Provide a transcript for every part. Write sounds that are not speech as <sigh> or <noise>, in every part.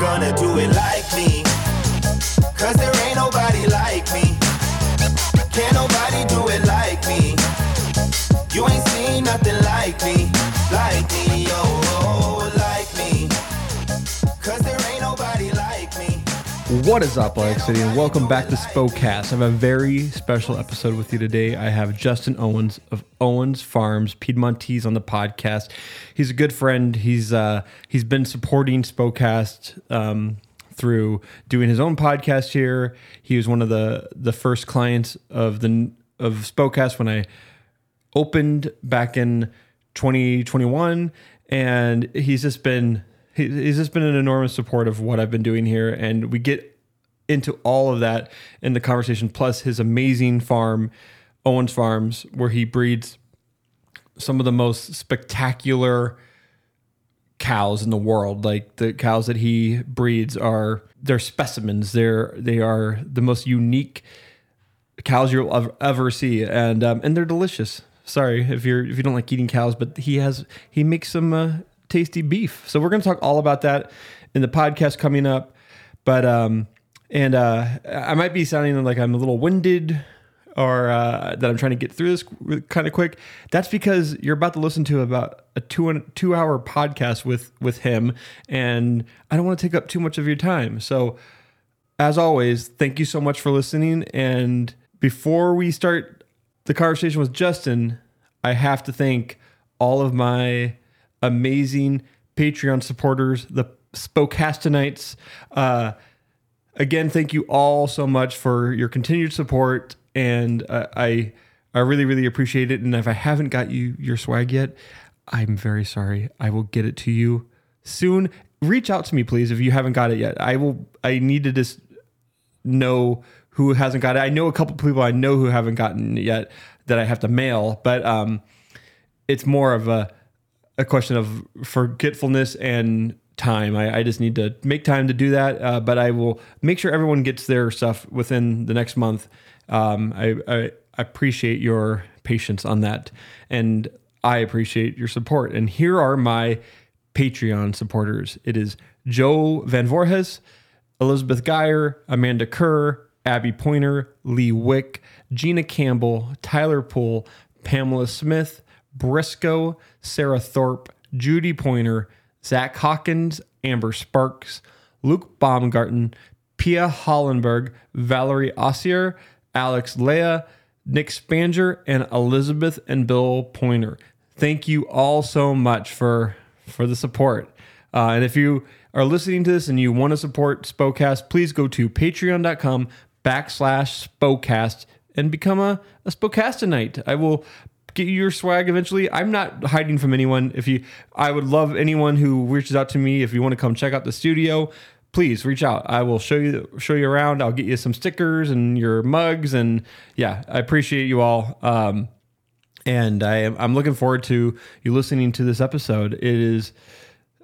Gonna do it like me. Cause there ain't nobody like me. Can't nobody do it like me. You ain't seen nothing like me. Like me, oh, like me. Cause there ain't nobody like me. What is up, Alex City, and welcome back to Spokecast. I have a very special episode with you today. I have Justin Owens of Owens Farms Piedmontese on the podcast. He's a good friend. He's uh, he's been supporting Spokecast um, through doing his own podcast here. He was one of the the first clients of the of Spokecast when I opened back in 2021 and he's just been he's just been an enormous support of what I've been doing here and we get into all of that in the conversation plus his amazing farm Owens Farms where he breeds some of the most spectacular cows in the world like the cows that he breeds are they're specimens they're they are the most unique cows you'll ever see, and um, and they're delicious. Sorry if you're if you don't like eating cows, but he has he makes some uh, tasty beef. So we're to talk all about that in the podcast coming up. But um, and uh, I might be sounding like I'm a little winded or uh, that I'm trying to get through this kind of quick. That's because you're about to listen to about a two two hour podcast with with him, and I don't want to take up too much of your time. So as always, thank you so much for listening. And before we start the conversation with Justin, I have to thank all of my amazing Patreon supporters, the Spokastonites. Uh, again, thank you all so much for your continued support, and I I really really appreciate it. And if I haven't got you your swag yet, I'm very sorry. I will get it to you soon. Reach out to me, please, if you haven't got it yet. I will. I need to just know who hasn't got it. I know a couple people I know who haven't gotten it yet that I have to mail, but um, it's more of a a question of forgetfulness and time. I, I just need to make time to do that, uh, but I will make sure everyone gets their stuff within the next month. Um, I, I appreciate your patience on that, and I appreciate your support. And here are my Patreon supporters. It is Joe Van Voorhes, Elizabeth Geyer, Amanda Kerr, Abby Pointer, Lee Wick, Gina Campbell, Tyler Poole, Pamela Smith, Briscoe, Sarah Thorpe, Judy Pointer, Zach Hawkins, Amber Sparks, Luke Baumgarten, Pia Hollenberg, Valerie Ossier, Alex Leah, Nick Spanger, and Elizabeth and Bill Pointer. Thank you all so much for for the support. Uh, and if you are listening to this and you want to support Spokecast, please go to patreon.com backslash Spokecast and become a, a Spokastonite. I will get you your swag eventually. I'm not hiding from anyone. If you, I would love anyone who reaches out to me. If you want to come check out the studio, please reach out. I will show you show you around. I'll get you some stickers and your mugs. And yeah, I appreciate you all. Um, and I am I'm looking forward to you listening to this episode. It is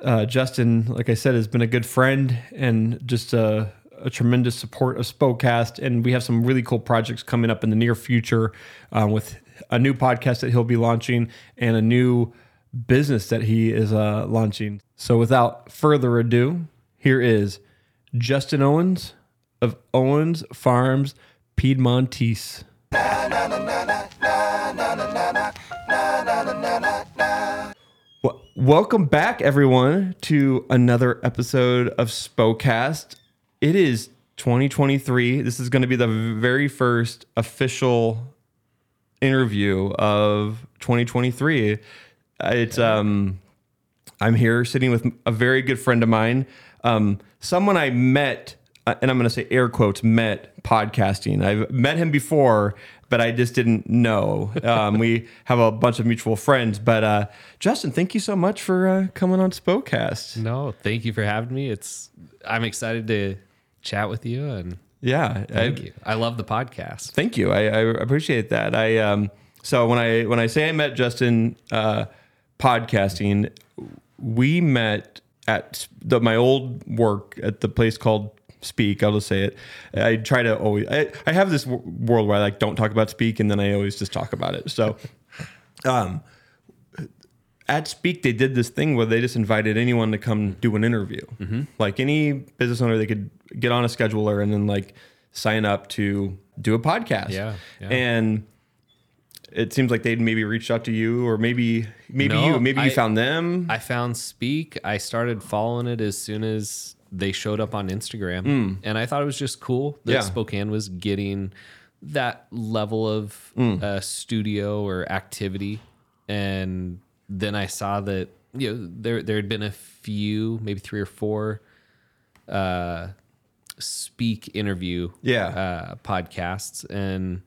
uh, Justin, like I said, has been a good friend and just a, a tremendous support of Spokecast. And we have some really cool projects coming up in the near future uh, with a new podcast that he'll be launching and a new business that he is uh, launching. So without further ado, here is Justin Owens of Owens Farms Piedmontese. Welcome back, everyone, to another episode of Spokecast. It is 2023. This is going to be the very first official interview of 2023. It's um, I'm here sitting with a very good friend of mine, um, someone I met, uh, and I'm going to say air quotes met podcasting. I've met him before, but I just didn't know. Um, we <laughs> have a bunch of mutual friends, but uh, Justin, thank you so much for uh, coming on Spokecast. No, thank you for having me. It's I'm excited to chat with you and Yeah, thank I- you. I love the podcast. Thank you. I, I appreciate that. I um so when I when I say I met Justin uh podcasting, we met at the, my old work at the place called Speak. I'll just say it. I try to always. I, I have this w- world where I like don't talk about Speak, and then I always just talk about it. So, <laughs> um, at Speak, they did this thing where they just invited anyone to come do an interview. Mm-hmm. Like any business owner, they could get on a scheduler and then like sign up to do a podcast. Yeah, yeah. And it seems like they'd maybe reached out to you, or maybe maybe No, you maybe you found them. I found Speak. I started following it as soon as they showed up on Instagram, and I thought it was just cool that. Yeah. Spokane was getting that level of Hmm. uh, studio or activity. And then I saw that you know there there had been a few, maybe three or four, uh, Speak interview Yeah. uh, podcasts, and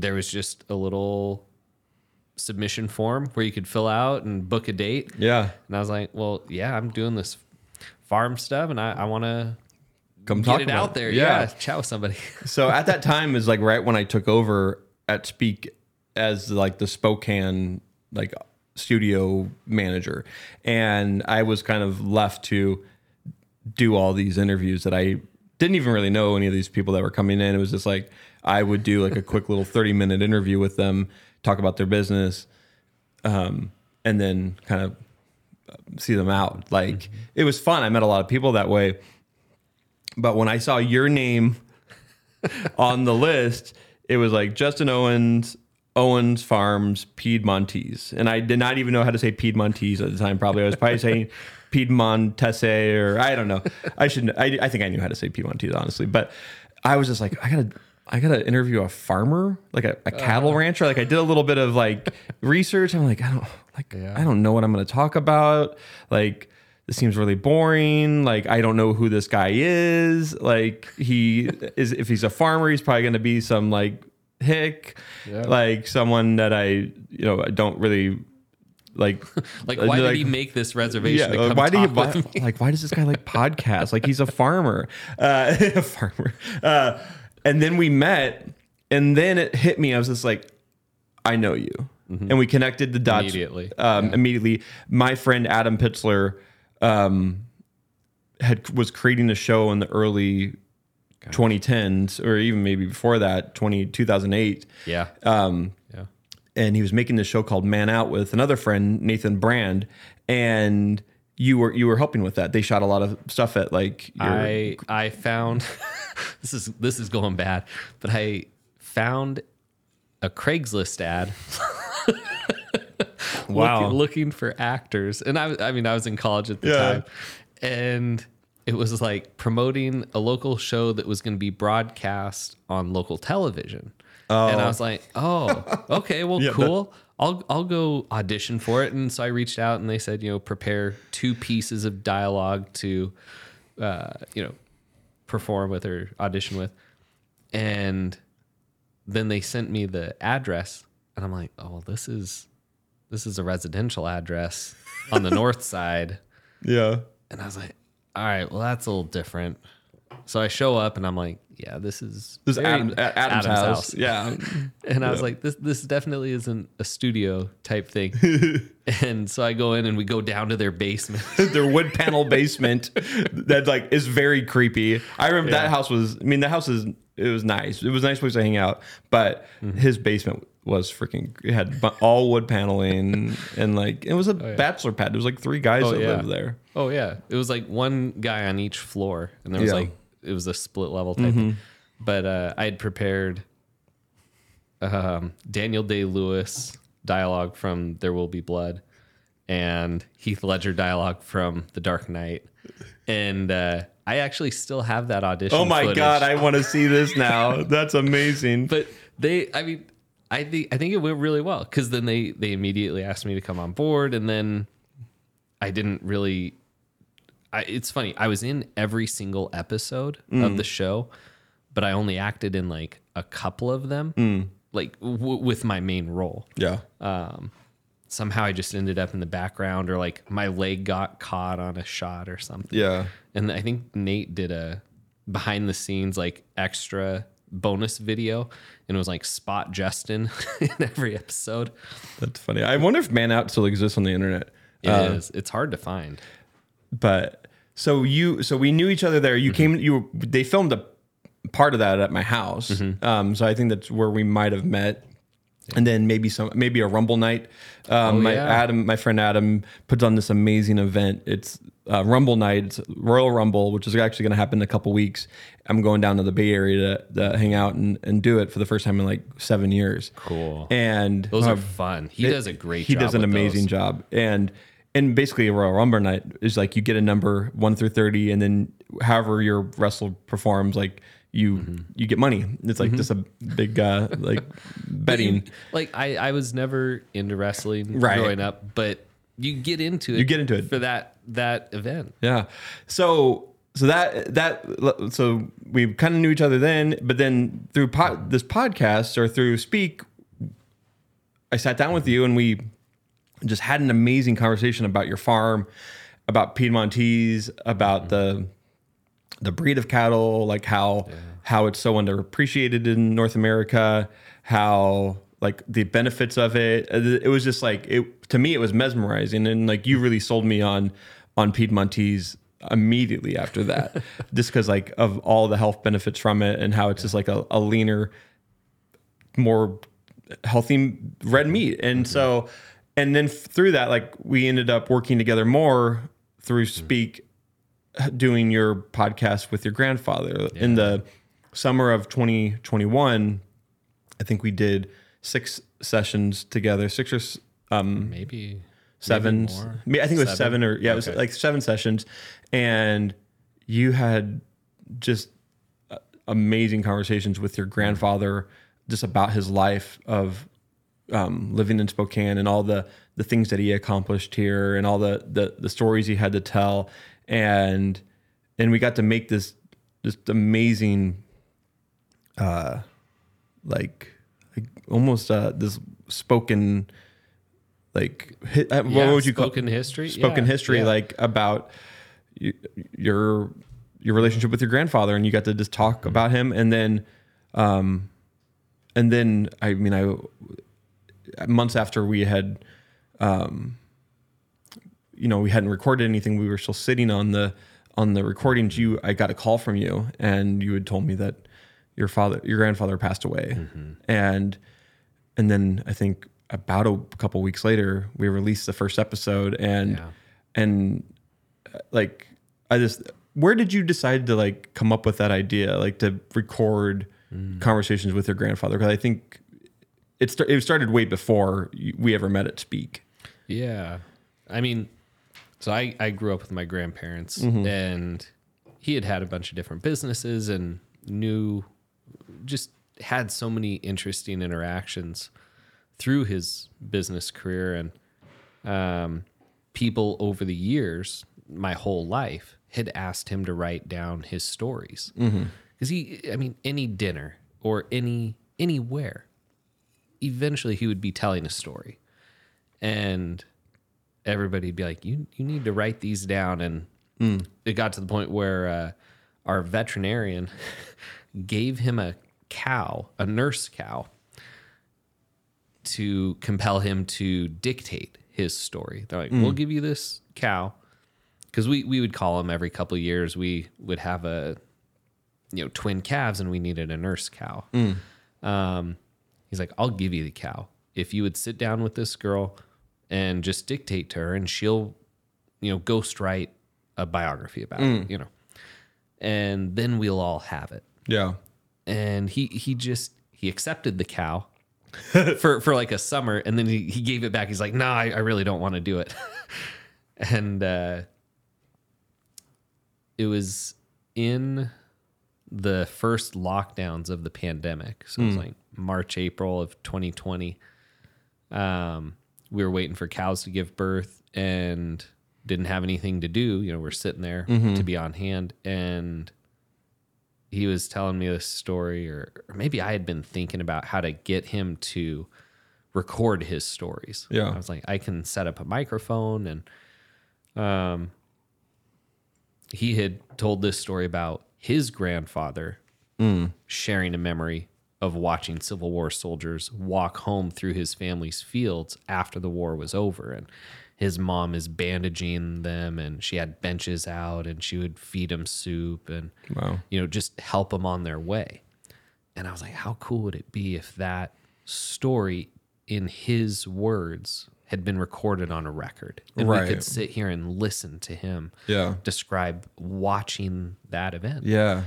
there was just a little submission form where you could fill out and book a date. yeah, And I was like, well, yeah, I'm doing this farm stuff and I, I want to come get talk it out there. Yeah. Chat with somebody. <laughs> so at that time is like right when I took over at Speak as like the Spokane like studio manager, and I was kind of left to do all these interviews that I didn't even really know any of these people that were coming in. It was just like I would do like a quick little thirty minute interview with them, talk about their business, um, and then kind of see them out. Like it was fun. I met a lot of people that way. But when I saw your name <laughs> on the list, it was like Justin Owens, Owens Farms, Piedmontese. And I did not even know how to say Piedmontese at the time. Probably I was probably saying <laughs> Piedmontese or I don't know. I should I, I think I knew how to say Piedmontese honestly, but I was just like I gotta I gotta interview a farmer, like a, a cattle rancher. Like I did a little bit of like <laughs> research. I'm like I don't like I don't know what I'm gonna talk about. Like this seems really boring. Like I don't know who this guy is. Like he <laughs> is if he's a farmer, he's probably gonna be some like hick, like someone that I you know I don't really like. <laughs> Like, why did he make this reservation? to Yeah, come why do you why, like why does this guy like podcasts? Like he's a farmer, uh, a farmer. Uh, and then we met, and then it hit me. I was just like, I know you, and we connected the dots Immediately. Um, Immediately, my friend Adam Pitzler um, had was creating a show in the early 2010s, or even maybe before that, 20, 2008 Yeah. um, yeah. and he was making this show called Man Out with another friend, Nathan Brand, and you were you were helping with that. They shot a lot of stuff at like your, I I found <laughs> <laughs> this is this is going bad, but I found a Craigslist ad <laughs> Wow. looking, looking for actors, and I I mean I was in college at the Yeah. time, and it was like promoting a local show that was going to be broadcast on local television. And I was like, "Oh, okay, well, <laughs> Yeah, that- cool. I'll I'll go audition for it." And so I reached out, and they said, you know, prepare two pieces of dialogue to, uh, you know, perform with or audition with, and then they sent me the address, and I'm like, "Oh, this is this is a residential address on the <laughs> north side," yeah. And I was like, "All right, well, that's a little different." So I show up, and I'm like, "Yeah, this is this is Adam, A- Adam's, house. yeah <laughs> and I was like, this this definitely isn't a studio type thing. <laughs> and so I go in and we go down to their basement. <laughs> their wood panel basement that like is very creepy. I remember that house was. I mean, the house is it was nice. It was a nice place to hang out, but Mm-hmm. his basement was freaking. It had all wood paneling and like it was a bachelor pad. There was like three guys Oh, that yeah. lived there. oh yeah, it was like one guy on each floor, and there was Yeah. like it was a split level type. thing. But uh, I had prepared um, Daniel Day Lewis dialogue from There Will Be Blood, and Heath Ledger dialogue from The Dark Knight, and uh, I actually still have that audition. Oh my footage. god, I want to see this now. That's amazing. but they i mean i think i think it went really well because then they they immediately asked me to come on board and then i didn't really I, it's funny i was in every single episode of mm. the show but i only acted in like a couple of them mm. like w- with my main role yeah. um somehow i just ended up in the background or like my leg got caught on a shot or something Yeah. and I think Nate did a behind the scenes like extra bonus video and it was like spot Justin <laughs> in every episode. That's funny. I wonder if Man Out still exists on the internet. It um, is. It's hard to find. But so you, so we knew each other there. You came, you, were- they filmed a part of that at my house. Um, so I think that's where we might have met. And then maybe some, maybe a Rumble night. Um, Oh, my yeah. Adam, my friend Adam, puts on this amazing event. It's uh, Rumble night, it's Royal Rumble, which is actually going to happen in a couple weeks. I'm going down to the Bay Area to, to hang out and, and do it for the first time in like seven years. Cool. And Those are fun. He does a great he job. does an with amazing those. job and and basically a royal rumble night is like you get a number 1 through 30 and then however your wrestle performs like you Mm-hmm. you get money it's like just a big uh like <laughs> betting Like I, I was never into wrestling Right. growing up, but you get into it. You get into it. for that that event. yeah so so that that so we kind of knew each other then but then through pod, this podcast or through speak i sat down with you and we just had an amazing conversation about your farm about piedmontese about the the breed of cattle like how how it's so underappreciated in north america how like the benefits of it. Uh, it was just like it to me it was mesmerizing. And like you really sold me on on piedmontese immediately after that <laughs> just because like of all the health benefits from it and how it's just like a, a leaner more healthy red meat. And so, and then through that, like we ended up working together more through Speak, doing your podcast with your grandfather in the summer of 2021. I think we did six sessions together, six or um, Maybe seven. more. I think it was Seven? seven or yeah, it was like seven sessions, and you had just uh, amazing conversations with your grandfather just about his life of um, living in Spokane and all the the things that he accomplished here and all the the the stories he had to tell and and we got to make this this amazing uh like, like almost uh this spoken like hi- uh, Yeah, what would you call spoken history? spoken Yeah, history yeah. like about y- your your relationship with your grandfather and you got to just talk Mm-hmm. about him and then um and then i mean i months after we had um you know we hadn't recorded anything we were still sitting on the on the recordings you i got a call from you and you had told me that your father your grandfather passed away Mm-hmm. and and then i think about a couple weeks later we released the first episode and Yeah. and uh, like i just where did you decide to like come up with that idea like to record Mm. conversations with your grandfather because i think it, sta- it started way before we ever met at speak Yeah. I mean, so I, I grew up with my grandparents Mm-hmm. and he had had a bunch of different businesses and knew, just had so many interesting interactions through his business career. And um, people over the years, my whole life, had asked him to write down his stories. Because he, I mean, any dinner or any, anywhere, eventually he would be telling a story and everybody'd be like, "You you need to write these down." And it got to the point where uh, our veterinarian <laughs> gave him a cow, a nurse cow, to compel him to dictate his story. They're like, "We'll give you this cow," because we we would call him every couple of years. We would have a you know twin calves, and we needed a nurse cow. Um, he's like, I'll give you the cow if you would sit down with this girl and just dictate to her, and she'll, you know, ghost write a biography about it, you know, and then we'll all have it. yeah And he he just he accepted the cow <laughs> for for like a summer, and then he, he gave it back. He's like, Nah, I, I really don't want to do it. <laughs> and uh, it was in the first lockdowns of the pandemic. So it was like March, April of 2020. Um, we were waiting for cows to give birth and didn't have anything to do. You know, we're sitting there to be on hand. And he was telling me this story, or, or maybe I had been thinking about how to get him to record his stories. Yeah. I was like, I can set up a microphone and um he had told this story about his grandfather sharing a memory of watching Civil War soldiers walk home through his family's fields after the war was over. And his mom is bandaging them, and she had benches out, and she would feed them soup and, Wow. you know, just help them on their way. And I was like, how cool would it be if that story in his words had been recorded on a record. And Right. we could sit here and listen to him Yeah. describe watching that event. Yeah.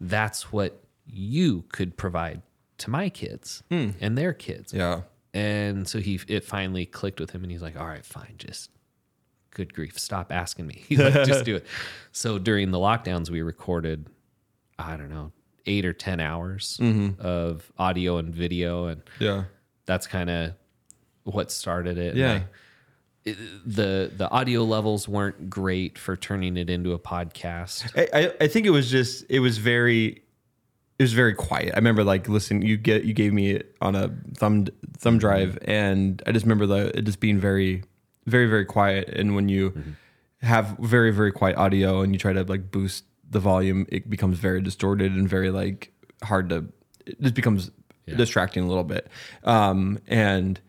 That's what you could provide to my kids and their kids. Yeah. And so he it finally clicked with him and he's like, All right, fine, just good grief, stop asking me. <laughs> He's like, just do it. <laughs> So during the lockdowns, we recorded, I don't know, eight or ten hours Mm-hmm. of audio and video, and Yeah. that's kind of what started it. Yeah. I- it- the the audio levels weren't great for turning it into a podcast. I, I, I think it was just it was very it was very quiet. I remember like listen, you get you gave me it on a thumb thumb drive, and I just remember the it just being very very very quiet. And when you have very very quiet audio and you try to like boost the volume, it becomes very distorted and very like hard to. It just becomes distracting a little bit. Um, and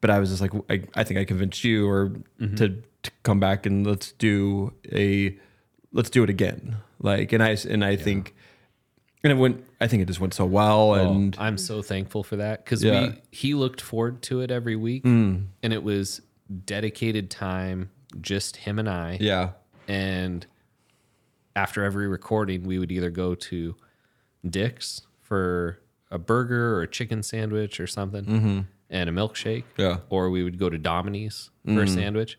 but I was just like I, I think I convinced you or to, to come back and let's do a let's do it again. Like and I and I think and it went I think it just went so well and I'm so thankful for that because Yeah. we he looked forward to it every week, mm. and it was dedicated time, just him and I. yeah. And after every recording, we would either go to Dick's for a burger or a chicken sandwich or something, mm-hmm. and a milkshake. Yeah. Or we would go to Domini's for a mm. sandwich,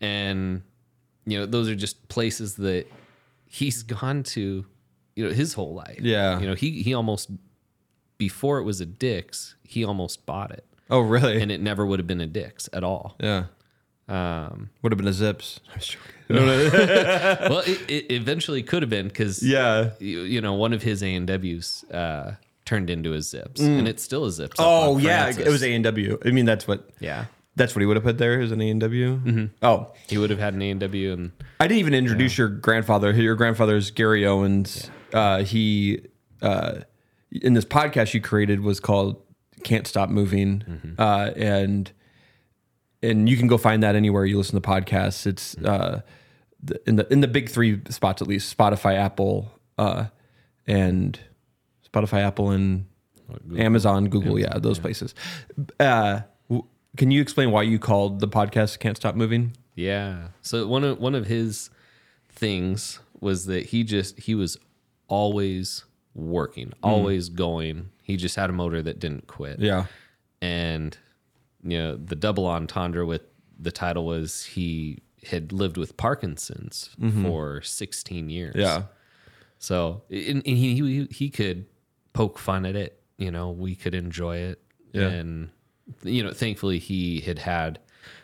and you know those are just places that he's gone to, you know, his whole life. Yeah. You know, he he almost before it was a Dick's, he almost bought it, Oh really? and it never would have been a Dick's at all. yeah. Um, Would have been a zips. <laughs> Was joking. <laughs> well, it, it eventually could have been because Yeah. you, you know one of his A and W's uh, turned into a Zips, and it's still a Zips. Oh yeah, Francis. it was A and W. I mean that's what yeah. that's what he would have put there as an A and W. Oh, He would have had an A and W, and I didn't even introduce your grandfather. Your grandfather's Gary Owens. Uh, he uh, in this podcast you created was called "Can't Stop Moving," uh, and and you can go find that anywhere you listen to podcasts. It's uh, the, in the in the big three spots at least: Spotify, Apple, uh, and Spotify, Apple, and Amazon, Google. yeah, those places. Uh, w- can you explain why you called the podcast "Can't Stop Moving"? yeah. So one of one of his things was that he just he was always working, mm. always going. He just had a motor that didn't quit. Yeah. and you know the double entendre with the title was he had lived with Parkinson's mm-hmm. for 16 years. Yeah. So and, and he, he he could poke fun at it. You know, we could enjoy it. Yeah. And you know, thankfully he had had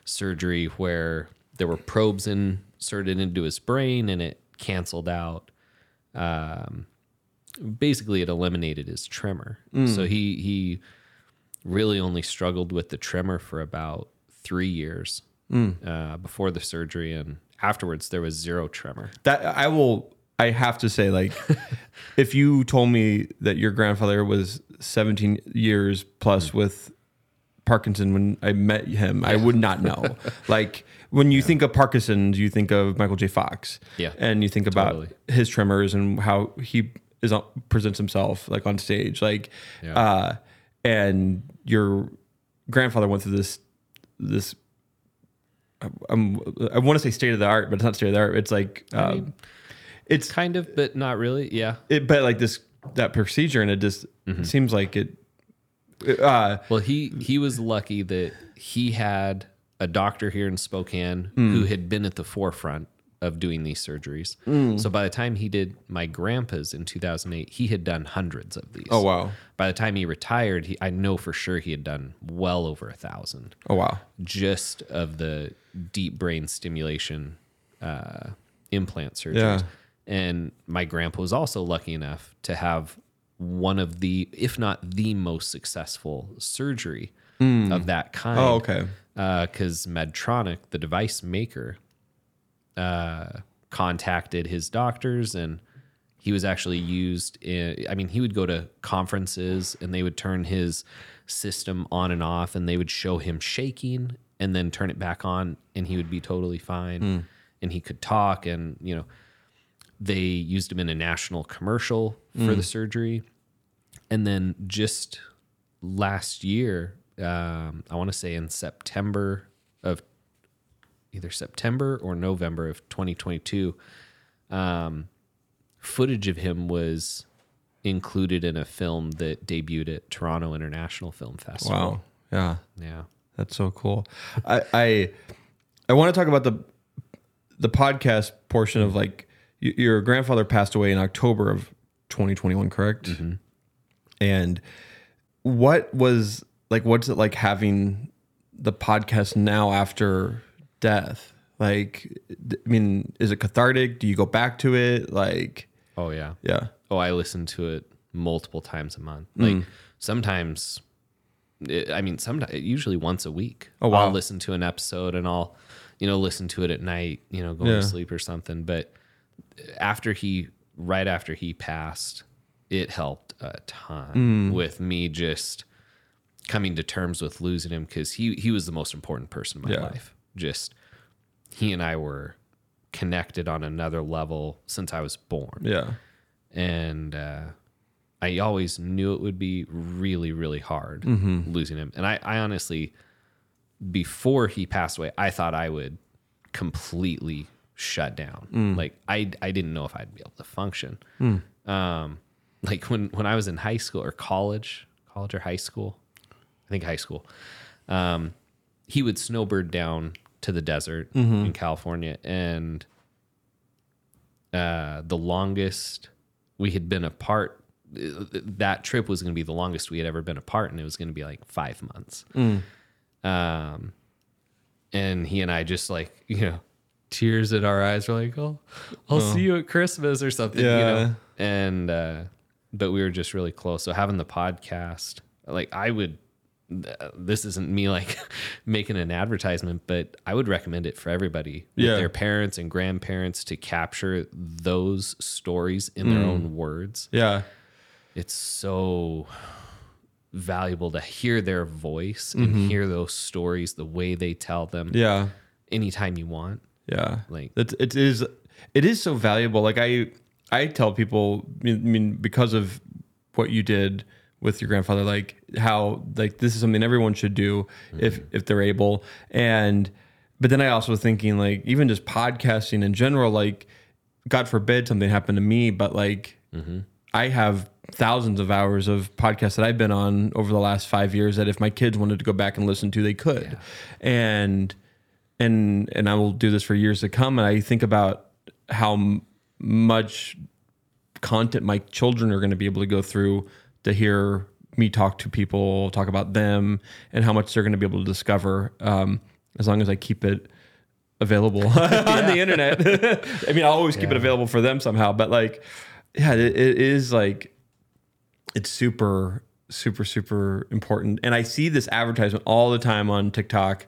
surgery where there were probes inserted into his brain and it canceled out. Um, basically, it eliminated his tremor. So he he really only struggled with the tremor for about three years uh, before the surgery, and afterwards there was zero tremor. That I will. I have to say, like, <laughs> if you told me that your grandfather was 17 years plus with Parkinson when I met him, I would not know. <laughs> like, when you think of Parkinson's, you think of Michael J. Fox, Yeah, and you think about totally. his tremors and how he is on, presents himself like on stage, like, Yeah. uh, and your grandfather went through this this. I'm, I want to say state of the art, but it's not state of the art. It's like um, it's Kind of, but not really. Yeah. it, but like this that procedure, and it just Mm-hmm. seems like it. Uh, Well, he he was lucky that he had a doctor here in Spokane Hmm. who had been at the forefront of doing these surgeries. Hmm. So by the time he did my grandpa's in 2008, he had done hundreds of these. oh wow! By the time he retired, he, I know for sure he had done well over a thousand Oh wow! just of the deep brain stimulation uh, implant surgeries. Yeah. And my grandpa was also lucky enough to have one of the, if not the most successful surgery Hmm. of that oh, kind. Oh okay. Uh, because Medtronic, the device maker, uh, contacted his doctors and he was actually used in, I mean, he would go to conferences and they would turn his system on and off and they would show him shaking and then turn it back on and he would be totally fine hmm. and he could talk and, you know, they used him in a national commercial for hmm. the surgery. And then just last year, um, I want to say in September of either September or November of 2022, um, footage of him was included in a film that debuted at Toronto International Film Festival. Wow. Yeah. Yeah. That's so cool. I I, I want to talk about the the podcast portion of like your grandfather passed away in October of 2021, correct? And what was like what's it like having the podcast now after death? Like I mean, is it cathartic? Do you go back to it? Like Oh yeah. yeah. Oh, I listen to it multiple times a month. Like Mm. sometimes, it, I mean, sometimes usually once a week. Oh, wow. I'll listen to an episode and I'll, you know, listen to it at night. You know, going Yeah. to sleep or something. But after he, right after he passed, it helped a ton Mm. with me just coming to terms with losing him because he he was the most important person in my Yeah. life. Just he and I were connected on another level since I was born Yeah. and uh, I always knew it would be really, really hard Mm-hmm. losing him. And I, I honestly, before he passed away, I thought I would completely shut down. Mm. Like I, I didn't know if I'd be able to function. Um, like when when I was in high school or college, college or high school, I think high school. Um, he would snowbird down to the desert Mm-hmm. in California, and uh, the longest we had been apart. uh, That trip was going to be the longest we had ever been apart, and it was going to be like five months. Um, and he and I just like you know, tears in our eyes. We're like, "Oh, I'll see you at Christmas or something." You know? And uh, but we were just really close. So having the podcast, like I would. This isn't me like <laughs> making an advertisement, but I would recommend it for everybody with Yeah. their parents and grandparents to capture those stories in their mm. own words. Yeah. It's so valuable to hear their voice and mm-hmm. hear those stories the way they tell them Yeah. anytime you want. Yeah, Like- it, it is it is so valuable. Like I I tell people, I mean, because of what you did with your grandfather, like how like this is something everyone should do if mm-hmm. if they're able. And but then I also was thinking like even just podcasting in general, like God forbid something happened to me, but like mm-hmm. I have thousands of hours of podcasts that I've been on over the last five years that if my kids wanted to go back and listen to, they could. And and and I will do this for years to come. And I think about how m- much content my children are going to be able to go through to hear me talk to people, talk about them, and how much they're going to be able to discover um, as long as I keep it available <laughs> on the <laughs> internet. <laughs> I mean, I'll always keep it available for them somehow, but like, yeah, it, it is like it's super super super important and i see this advertisement all the time on tiktok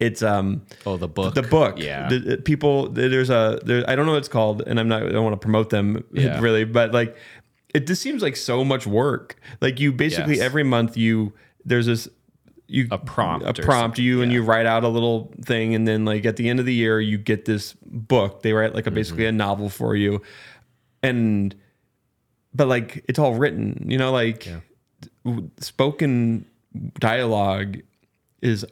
it's um Oh, the book. the book Yeah. The people there's a there i don't know what it's called and i'm not i don't want to promote them Yeah. really but like it just seems like so much work. Like you basically Yes. every month you there's this you A prompt a prompt you and you write out a little thing and then like at the end of the year you get this book. They write like a basically Mm-hmm. a novel for you. And but like it's all written you know like w- spoken dialogue is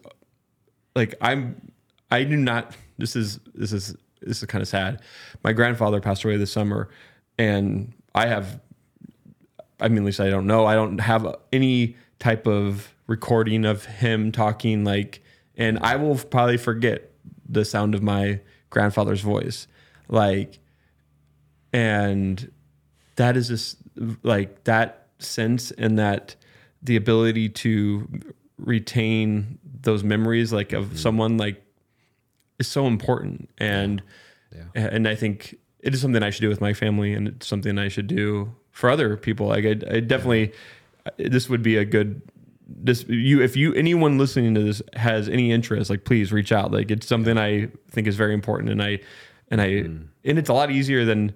like i'm i do not this is this is this is kind of sad. My grandfather passed away this summer and i have i mean at least i don't know. I don't have any type of recording of him talking like and i will probably forget the sound of my grandfather's voice. Like and that is just like that sense and that the ability to retain those memories like of mm-hmm. someone like is so important. And and I think it is something I should do with my family and it's something I should do for other people like I, I definitely this would be a good this you if you anyone listening to this has any interest like please reach out like it's something I think is very important and I and I hmm. and it's a lot easier than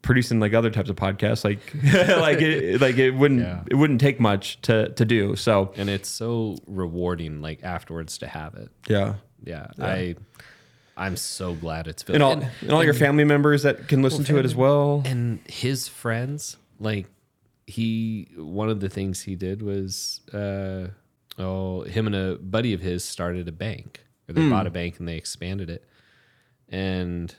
producing like other types of podcasts like <laughs> like it like it wouldn't Yeah. it wouldn't take much to to do so and it's so rewarding like afterwards to have it. yeah Yeah. I I'm so glad it's and all and, all your family members that can listen to it as well and his friends like he one of the things he did was uh oh, him and a buddy of his started a bank, or they bought a bank and they expanded it. And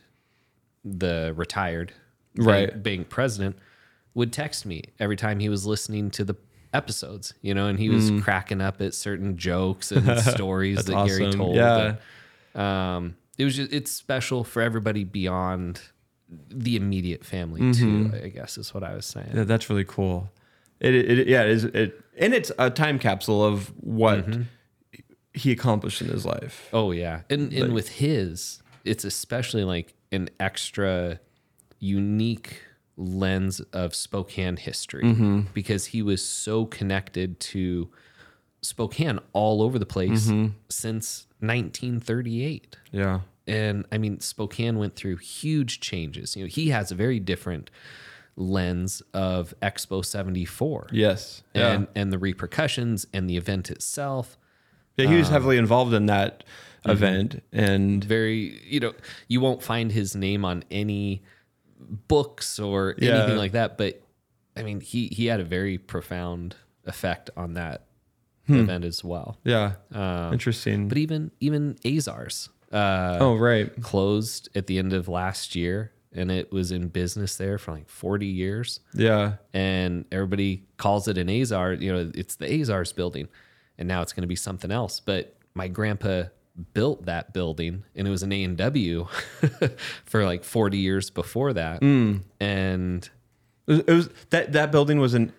the retired bank- Right. bank president would text me every time he was listening to the episodes, you know, and he was cracking up at certain jokes <laughs> and stories that Gary told. Yeah. And, um, it was just it's special for everybody beyond the immediate family too. Mm-hmm. I guess is what I was saying. Yeah, that's really cool. It, it yeah, it is it and it's a time capsule of what mm-hmm. he accomplished in his life. Oh yeah, and and with his, it's especially like an extra unique lens of Spokane history mm-hmm. because he was so connected to Spokane all over the place since 1938. Yeah. And I mean, Spokane went through huge changes. You know, he has a very different lens of Expo 74 Yes. Yeah. and and the repercussions and the event itself. yeah, Um, he was heavily involved in that mm-hmm. event and very you know you won't find his name on any books or Yeah. anything like that but i mean he he had a very profound effect on that event as well yeah. Um, Interesting. but even even azars uh oh, right. closed at the end of last year and it was in business there for like 40 years Yeah. and everybody calls it an Azar. You know, it's the Azars building, and now it's going to be something else. But my grandpa built that building, and it was an A and W <laughs> for like forty years before that, Mm. and It was, it was that that building was an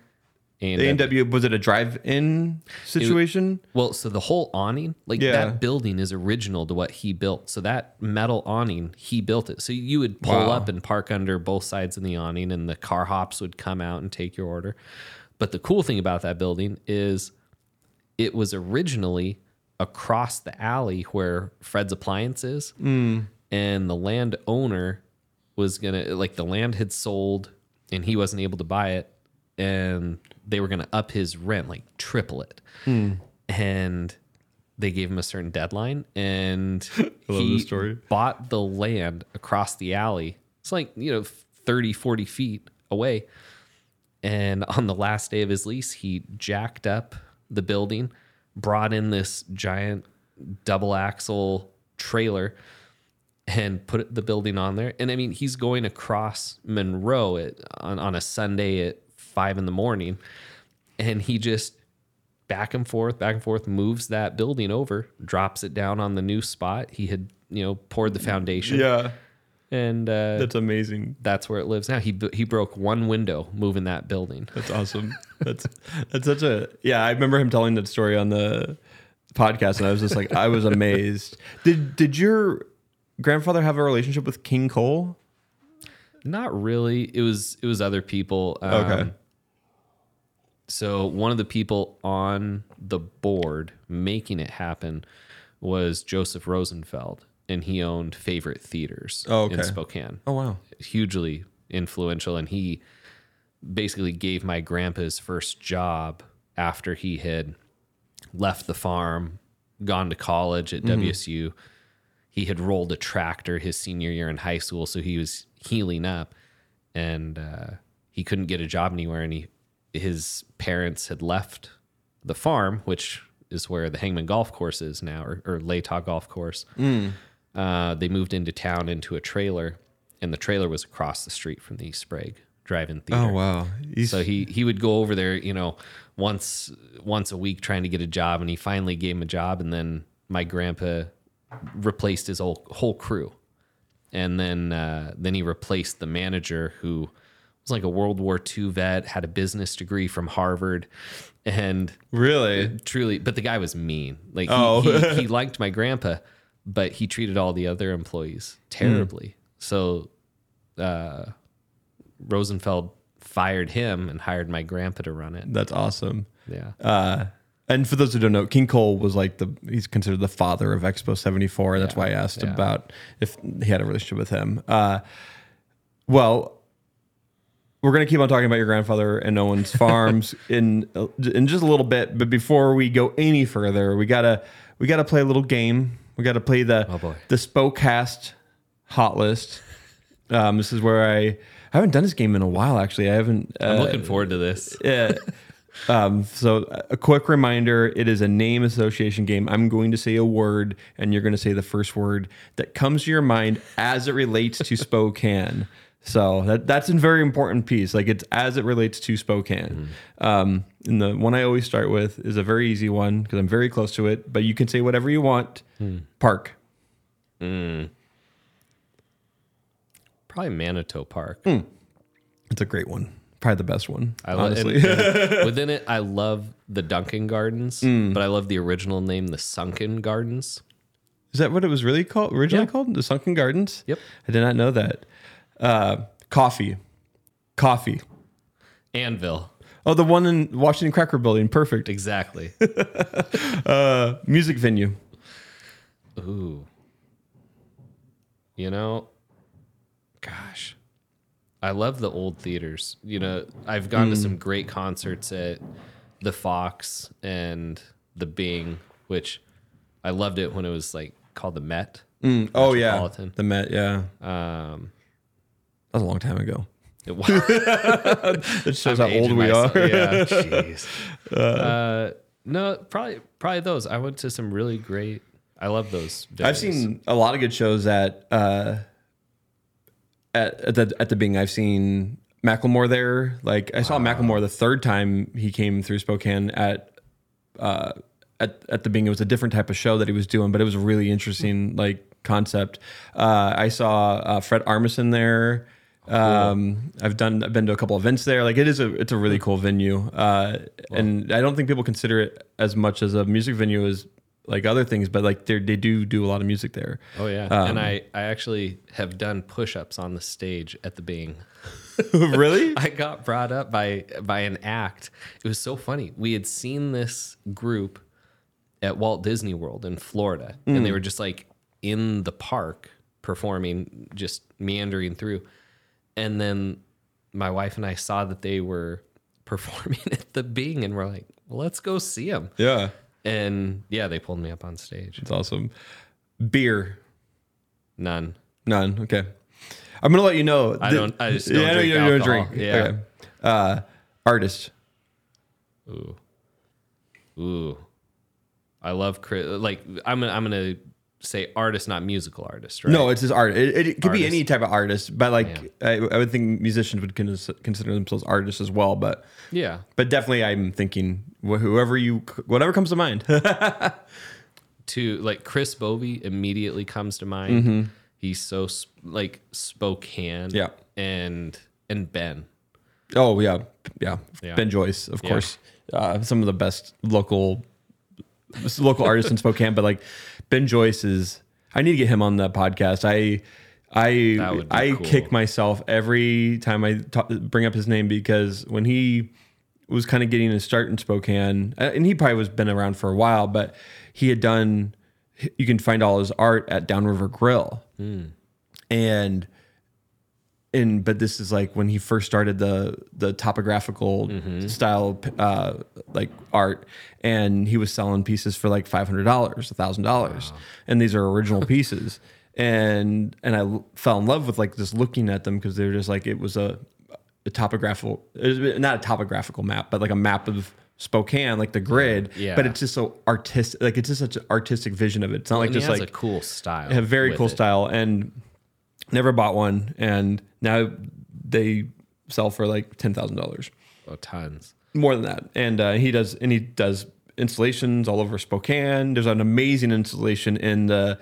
And W was it a drive-in situation? Well, so the whole awning, like Yeah. that building is original to what he built. So that metal awning, he built it. So you would pull Wow. up and park under both sides of the awning, and the car hops would come out and take your order. But the cool thing about that building is it was originally across the alley where Fred's Appliance is. Mm. And the landowner was going to, like, the land had sold and he wasn't able to buy it. And they were going to up his rent, like, triple it. And they gave him a certain deadline. And <laughs> he bought the land across the alley. It's like, you know, 30, 40 feet away. And on the last day of his lease, he jacked up the building, brought in this giant double axle trailer, and put the building on there. And I mean, he's going across Monroe at, on, on a Sunday at five in the morning. And he just back and forth, back and forth, moves that building over, drops it down on the new spot. He had, you know, poured the foundation. Yeah. And uh, That's amazing. that's where it lives now. He he broke one window moving that building. That's awesome. That's that's such a yeah. I remember him telling that story on the podcast, and I was just like, I was amazed. Did did your grandfather have a relationship with King Cole? Not really. It was it was other people. Um, Okay. So one of the people on the board making it happen was Joseph Rosenfeld, and he owned Favorite Theaters Oh, okay. in Spokane. Oh wow. hugely influential and he basically gave my grandpa his first job after he had left the farm gone to college at WSU he had rolled a tractor his senior year in high school so he was healing up and uh, he couldn't get a job anywhere and he his parents had left the farm which is where the hangman golf course is now or, or latah golf course uh, they moved into town into a trailer, and the trailer was across the street from the Sprague Drive-In Theater. Oh wow. He's, So he he would go over there, you know, once once a week trying to get a job, and he finally gave him a job, and then my grandpa replaced his whole whole crew, and then uh, then he replaced the manager who was like a World War II vet, had a business degree from Harvard, and really. truly but the guy was mean like he, Oh. he, <laughs> he liked my grandpa but he treated all the other employees terribly so uh rosenfeld fired him and hired my grandpa to run it That's awesome. yeah Uh, and for those who don't know, King Cole was like the he's considered the father of Expo 74. That's why I asked yeah. about if he had a relationship with him. Uh, well, we're gonna keep on talking about your grandfather and Owens <laughs> Farms in in just a little bit. But before we go any further, we gotta we gotta play a little game. We gotta play the Oh, boy. the Spokecast hot list. Um, this is where I I haven't done this game in a while. Actually, I haven't. Uh, i'm looking forward to this <laughs> yeah. Um, so a quick reminder: it is a name association game. I'm going to say a word, and you're going to say the first word that comes to your mind as it relates to <laughs> Spokane. So that that's a very important piece. Like it's as it relates to Spokane. Mm-hmm. Um, and the one I always start with is a very easy one because I'm very close to it. But you can say whatever you want. Hmm. Park. Hmm. Probably Manito Park. Hmm. It's a great one. Probably the best one. I love honestly. <laughs> within it. I love the Duncan Gardens, but I love the original name, the Sunken Gardens. Is that what it was really called? Originally Yeah. called the Sunken Gardens? Yep. I did not know that. Uh, coffee, coffee. Anvil, Oh, the one in Washington Cracker Building. Perfect. exactly. <laughs> Music venue. Ooh, you know, gosh, I love the old theaters. You know, I've gone to some great concerts at the Fox and the Bing, which I loved it when it was like called the Met. Oh yeah, the Met. Yeah, Um, was a long time ago. <laughs> it was It shows I'm how old we myself. are. Yeah, <laughs> jeez. Uh, no, probably probably those. I went to some really great. I love those. I've seen a lot of good shows at uh, at at the at the Bing. I've seen Macklemore there. Like I saw Macklemore the third time he came through Spokane at uh, at at the Bing. It was a different type of show that he was doing, but it was a really interesting like concept. Uh, I saw uh, Fred Armisen there. Um, I've done I've been to a couple events there. Like it is a it's a really cool venue. Uh, and I don't think people consider it as much as a music venue as like other things, but like they they do do a lot of music there. Oh yeah, Um, and I I actually have done push-ups on the stage at the Bing. <laughs> really? <laughs> I got brought up by by an act. It was so funny. We had seen this group at Walt Disney World in Florida, and they were just like in the park performing, just meandering through. And then my wife and I saw that they were <laughs> performing at the Bing, and we're like, well, "Let's go see them." Yeah, And yeah, they pulled me up on stage. it's awesome. Beer, None. none. Okay, I'm gonna let you know. I don't- I just <laughs> don't yeah, drink you don't drink. Yeah. Okay. Uh, artist. Ooh, ooh, I love Chris. Like I'm I'm gonna say artist, not musical artist, right? No, it's just art. It, it, could be any type of artist, but like I, I would think musicians would cons- consider themselves artists as well. But yeah, but definitely, I'm thinking wh- whoever you whatever comes to mind. <laughs> to like Chris Bovey immediately comes to mind. He's so sp- like Spokane, Mm-hmm. Yeah. and and Ben. oh yeah, yeah. Yeah. Ben Joyce, of Yeah. course, uh, some of the best local local artists in Spokane. But like Ben Joyce is, I need to get him on the podcast. I. I That I cool. kick myself every time I talk, bring up his name because when he was kind of getting his start in Spokane, uh, and he probably was been around for a while, but he had done. You can find all his art at Downriver Grill, and and but this is like when he first started the the topographical style uh, like art, and he was selling pieces for like five hundred dollars, a thousand dollars, and these are original <laughs> pieces. And and I l- fell in love with like just looking at them because they were just like it was a a topographical not a topographical map but like a map of Spokane like the grid Yeah. but it's just so artistic like it's just such an artistic vision of it it's not like just like a cool style. a very cool it. style and never bought one and now they sell for like ten thousand dollars. Oh, tons. more than that. And uh, he does and he does installations all over Spokane. There's an amazing installation in the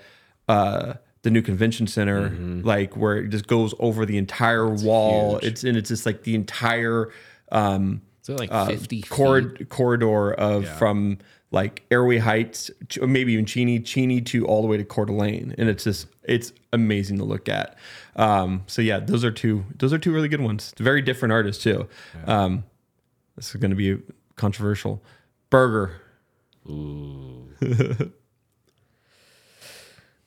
uh the new convention center like where it just goes over the entire wall. huge. it's and it's just like the entire um So like uh, 50 feet. corridor of from like Airway Heights, maybe even Cheney, Cheney to all the way to Coeur d'Alene, and it's just it's amazing to look at. Um, so yeah, those are two those are two really good ones. Very different artists too. Um, this is going to be controversial. Burger. Ooh. <laughs>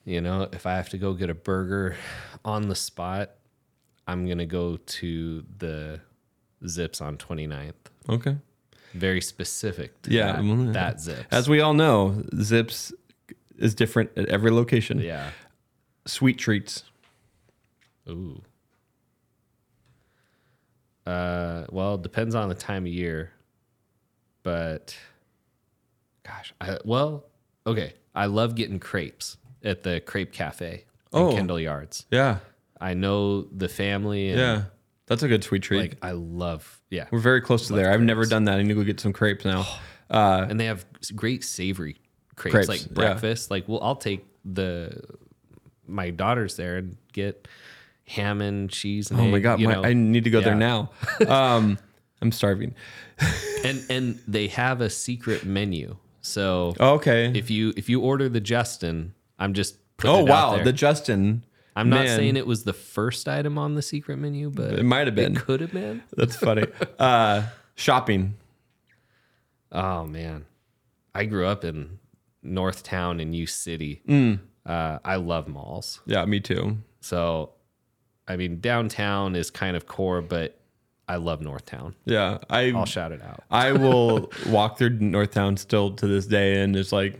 You know, if I have to go get a burger on the spot, I'm gonna go to the Zips on 29th. Okay. Very specific. To Yeah, that, well, yeah. that Zips. As we all know, Zips is different at every location. yeah. Sweet treats. Ooh. Uh, well, it depends on the time of year. but gosh, I, well, okay. I love getting crepes at the Crepe Cafe in Oh. Kendall Yards. Yeah. I know the family. And Yeah. That's a good sweet treat. Like I love, yeah. We're very close to there. I've never done that. I need to go get some crepes now. Uh, and they have great savory crepes, Crepes, like yeah. breakfast. Like, well, I'll take the my daughters there and get ham and cheese. And oh my god, my. I need to go there now. <laughs> Um, I'm starving. and and they have a secret menu. So Oh, okay. if you if you order the Justin, I'm just putting oh it out wow, the Justin. I'm not man, saying it was the first item on the secret menu, but It might have been. It could have been. <laughs> That's funny. uh, shopping. Oh man, I grew up in North Town in U City. Mm. Uh, I love malls. Yeah, me too. So, I mean, downtown is kind of core, but I love Northtown. Yeah, I I'll shout it out. I will <laughs> walk through Northtown still to this day, and it's like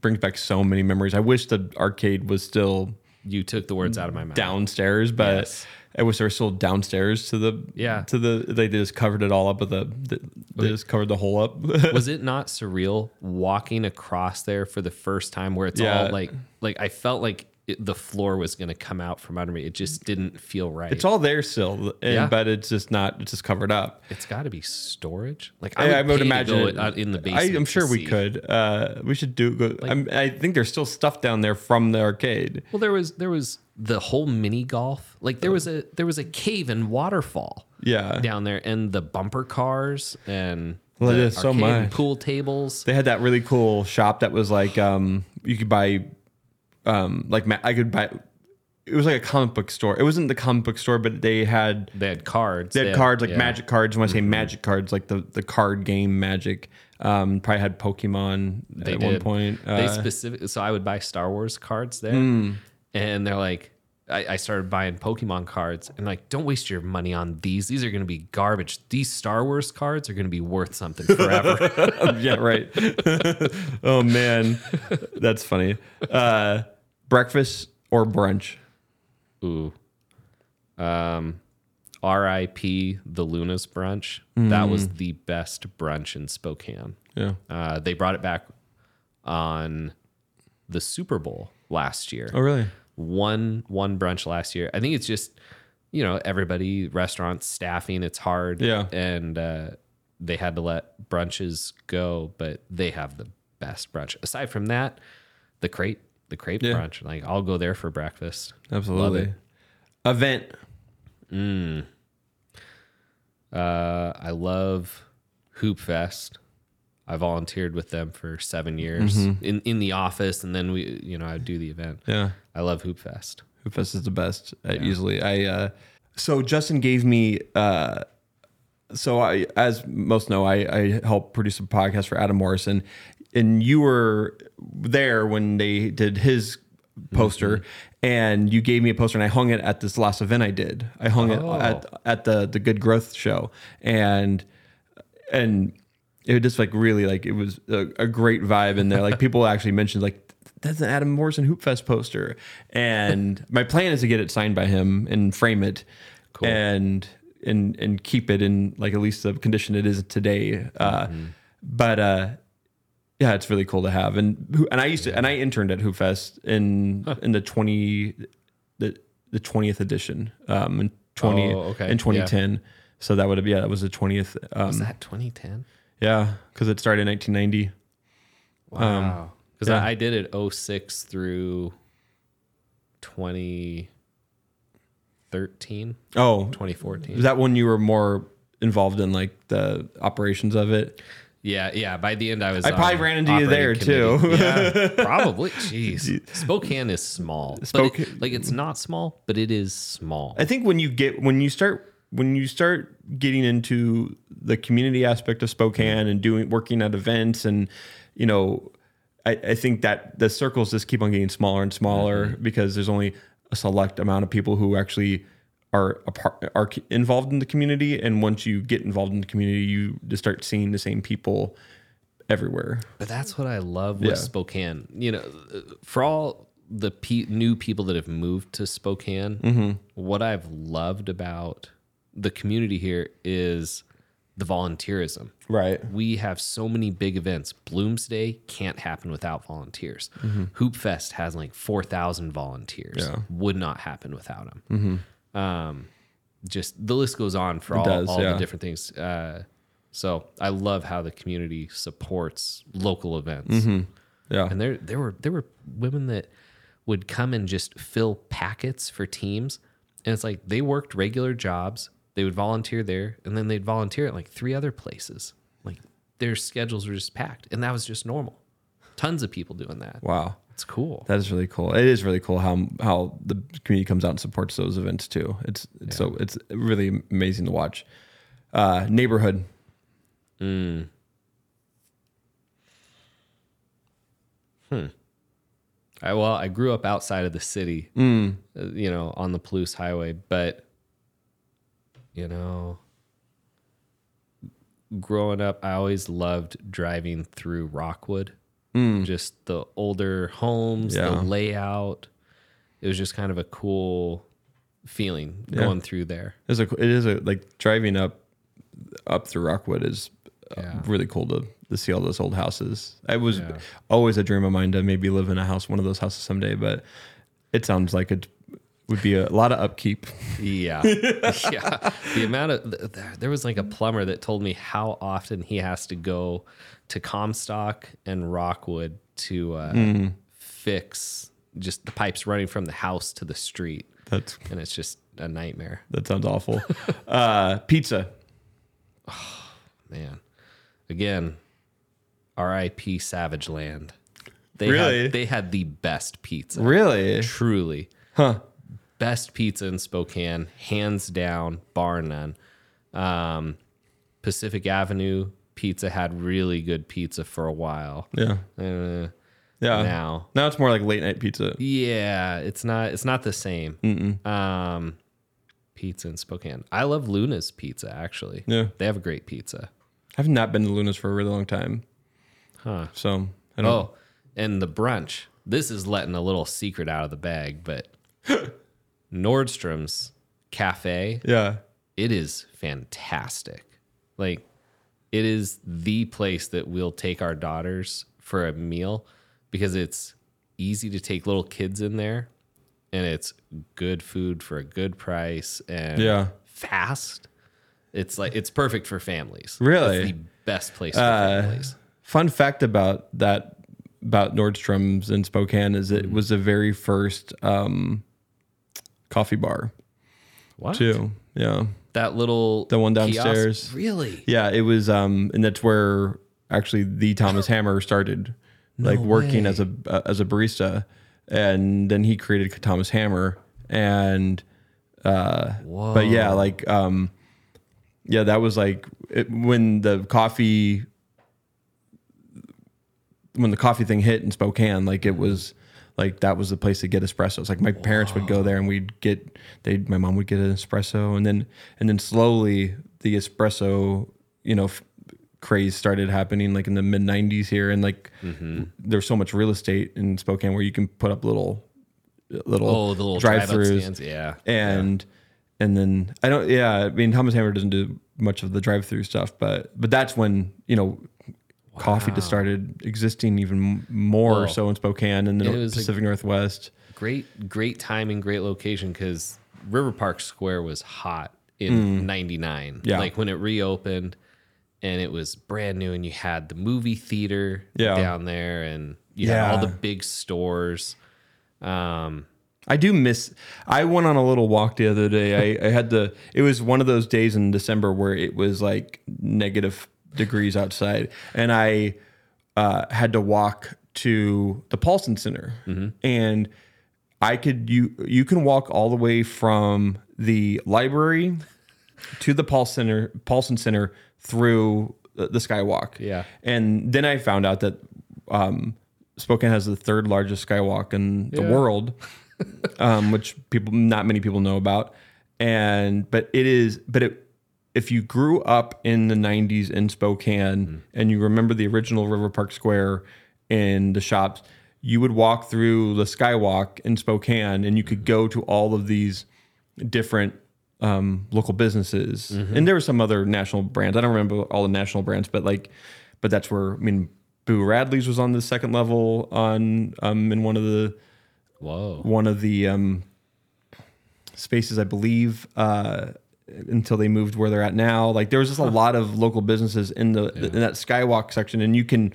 brings back so many memories. I wish the arcade was still You took the words out of my mouth. downstairs, but Yes. I was they were downstairs to the Yeah. to the they just covered it all up with the, the they just covered the hole up. <laughs> Was it not surreal walking across there for the first time where it's Yeah. all like, like I felt like it, the floor was going to come out from under me. It just didn't feel right. it's all there still, and, Yeah. but it's just not. It's just covered up. it's got to be storage. Like I, I I would, would pay imagine it- in the I, basement. I'm sure we see. could. Uh, we should do. Go, I'm, I think there's still stuff down there from the arcade. Well, there was there was the whole mini golf. Like there was a there was a cave and waterfall Yeah, down there, and the bumper cars and Well, the so much. pool tables. They had that really cool shop that was like um you could buy um like ma- I could buy it was like a comic book store. It wasn't the comic book store, but they had They had cards. they had cards like yeah. Mm-hmm. magic cards. When I say magic cards, like the the card game Magic. Um, probably had Pokemon They at did. one point. they Uh, specific. So I would buy Star Wars cards there, Hmm. And they're like. I, I started buying Pokemon cards and like, don't waste your money on these. These are going to be garbage. These Star Wars cards are going to be worth something forever. <laughs> <laughs> yeah, right. <laughs> oh man, that's funny. Uh, breakfast or brunch? Ooh. Um, R.I.P. the Luna's brunch. That was Mm. the best brunch in Spokane. Yeah. Uh, they brought it back on the Super Bowl last year. Oh really? One one brunch last year. I think it's just you know everybody restaurants staffing. It's hard. Yeah. and uh, they had to let brunches go, but they have the best brunch. Aside from that, the crepe the crepe Yeah. brunch. Like I'll go there for breakfast. Absolutely. Event. Uh, I love Hoop Fest. I volunteered with them for seven years Mm-hmm. in, in the office, and then we, you know, I'd do the event. Yeah. I love Hoop Fest. Hoopfest is the best uh, easily. I uh, so Justin gave me uh, so I as most know I I help produce a podcast for Adam Morrison, and you were there when they did his poster, and you gave me a poster, and I hung it at this last event I did. I hung Oh. it at at the the Good Growth show, and and it was just like really like it was a, a great vibe in there. Like people <laughs> actually mentioned like that's an Adam Morrison Hoop Fest poster, and <laughs> my plan is to get it signed by him and frame it, and and and keep it in like at least the condition it is today. Uh, But uh, yeah, it's really cool to have. And and I used to and I interned at Hoop Fest in in the twenty the the twentieth edition um in twenty Oh, okay. in twenty ten. So that would have yeah that was the twentieth. Um, Was that 2010? Yeah, because it started in 1990. Um, wow. Because yeah. I, I did it 06 through 2013, Oh, 2014. is that when you were more involved in like the operations of it? yeah, yeah. By the end, I was. I probably ran into you there, too. Yeah, <laughs> probably. Jeez, <laughs> Spokane is small. But it- Spokane- like it's not small, but it is small. I think when you get when you start when you start getting into the community aspect of Spokane and doing working at events and you know I, I think that the circles just keep on getting smaller and smaller because there's only a select amount of people who actually are a part, are involved in the community and once you get involved in the community you just start seeing the same people everywhere But that's what I love with Yeah. Spokane. You know, for all the pe- new people that have moved to Spokane, Mm-hmm. what I've loved about the community here is the volunteerism. Right. We have so many big events. Bloomsday can't happen without volunteers. Hoop Fest has like 4,000 volunteers. Mm-hmm. Yeah. Mm-hmm. Would not happen without them. Um, just the list goes on for all, does, all yeah. the different things. Uh, so I love how the community supports local events. Mm-hmm. Yeah. And there there were there were women that would come and just fill packets for teams. And it's like they worked regular jobs. They would volunteer there and then they'd volunteer at like three other places. Like their schedules were just packed. And that was just normal. Tons of people doing that. Wow. It's cool. That is really cool. It is really cool how how the community comes out and supports those events too. It's, it's so it's really amazing to watch. Uh, neighborhood. I well, I grew up outside of the city, uh, you know, on the Palouse Highway, but you know, growing up, I always loved driving through Rockwood. Just the older homes, Yeah. the layout. It was just kind of a cool feeling going through there. It's a it is a like driving up up through Rockwood is uh, Yeah. really cool to to see all those old houses. It was Yeah. always a dream of mine to maybe live in a house, one of those houses someday. But it sounds like it would be a lot of upkeep. Yeah. <laughs> yeah. The amount of th- th- there was like a plumber that told me how often he has to go to Comstock and Rockwood to uh, fix just the pipes running from the house to the street. That's And it's just a nightmare, that sounds awful. <laughs> uh, pizza. man. Again, RIP Savage Land. They Really? had, they had the best pizza. Really? Truly. Huh. Best pizza in Spokane, hands down, bar none. Um, Pacific Avenue Pizza had really good pizza for a while. Yeah. Uh, Yeah. now, Now it's more like late night pizza. yeah, it's not it's not the same. Um, pizza in Spokane. I love Luna's Pizza actually. Yeah. they have a great pizza. I've not been to Luna's for a really long time. Huh. So I don't Oh, and the brunch. This is letting a little secret out of the bag, but <laughs> Nordstrom's Cafe. Yeah. it is fantastic. Like it is the place that we'll take our daughters for a meal because it's easy to take little kids in there and it's good food for a good price and Yeah. fast. It's like it's perfect for families. Really? It's the best place for Uh, families. Fun fact about that about Nordstrom's in Spokane is it was the very first um, coffee bar What? too. Yeah. That little The one kiosk? downstairs. Really? Yeah, it was um and that's where actually the Thomas Hammer started like working way. as a uh, as a barista and then he created Thomas Hammer and uh but yeah, like um yeah, that was like it, when the coffee when the coffee thing hit in Spokane, like it was like that was the place to get espressos. Like my parents would go there and we'd get they my mom would get an espresso and then and then slowly the espresso, you know, f- craze started happening like in the mid 90s here and like mm-hmm. there's so much real estate in Spokane where you can put up little little Oh, the little drive-throughs. Yeah. and and then I don't yeah I mean Thomas Hammer doesn't do much of the drive through stuff but but that's when you know coffee just started existing even more so in Spokane and it the was Pacific Northwest great great timing great location because river park square was hot in 99 Mm. Yeah. like when it reopened and it was brand new and you had the movie theater Yeah. down there and you had all the big stores um I do miss I went on a little walk the other day I, I had the it was one of those days in December where it was like negative degrees outside and I uh, had to walk to the Paulsen Center and I could you you can walk all the way from the library to the Paul Center Paulsen Center through the, the skywalk. Yeah. And then I found out that um, Spokane has the third largest skywalk in the Yeah. world, <laughs> um, which people not many people know about. And but it is but it if you grew up in the 90s in Spokane and you remember the original River Park Square and the shops, you would walk through the skywalk in Spokane and you could go to all of these different um, local businesses, Mm-hmm. and there were some other national brands. I don't remember all the national brands, but like, but that's where I mean, Boo Radley's was on the second level on um, in one of the Whoa. one of the um, spaces, I believe, uh, until they moved where they're at now. Like there was just a lot of local businesses in the in that skywalk section, and you can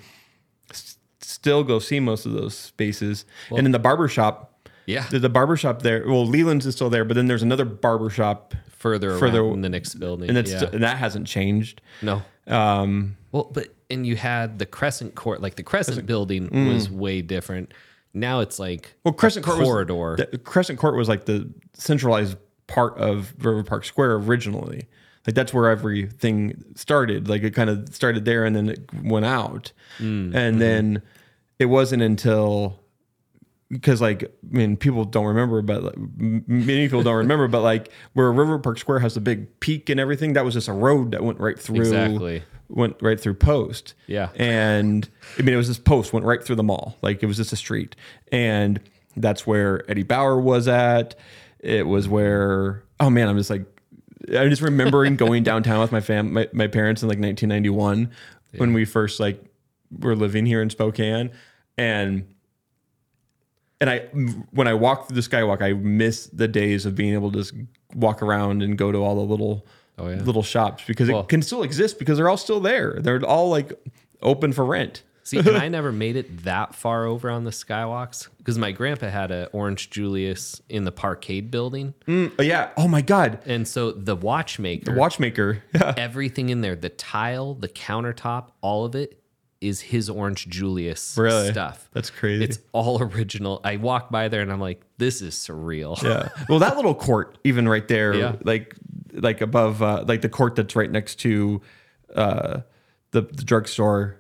s- still go see most of those spaces. and in the barber shop, Yeah. the, the barber shop there. Well, Leland's is still there, but then there's another barber shop, Further, Further- in the next building. and it's yeah. and that hasn't changed. no. Um, Well, but and you had the Crescent Court, like the Crescent building was way different. Now it's like Mm. well, Crescent a Court corridor. Was, the, Crescent Court was like the centralized part of River Park Square originally. Like that's where everything started. Like it kind of started there and then it went out. Mm, and mm-hmm. then it wasn't until because like I mean people don't remember, but like, many people don't remember, but like where River Park Square has the big peak and everything, that was just a road that went right through. Exactly. Went right through Post. Yeah. And I mean, it was this post went right through the mall. Like it was just a street. And that's where Eddie Bauer was at. It was where, oh man, I'm just like, I'm just remembering <laughs> going downtown with my fam, my, my parents in like 1991 when we first like were living here in Spokane. And, and I, when I walk through the skywalk, I miss the days of being able to just walk around and go to all the little, Oh, yeah. little shops because Well- it can still exist because they're all still there. They're all like open for rent. See, and I never made it that far over on the skywalks because my grandpa had an Orange Julius in the Parkade building, Oh, yeah. Oh my God. and so the watchmaker, the Watchmaker. <laughs> Yeah. everything in there, the tile, the countertop, all of it is his Orange Julius Really? stuff. That's crazy. It's all original. I walk by there and I'm like, this is surreal. yeah. Well, that little court, even right there, Yeah. like like above, uh, like the court that's right next to uh, the, the drugstore.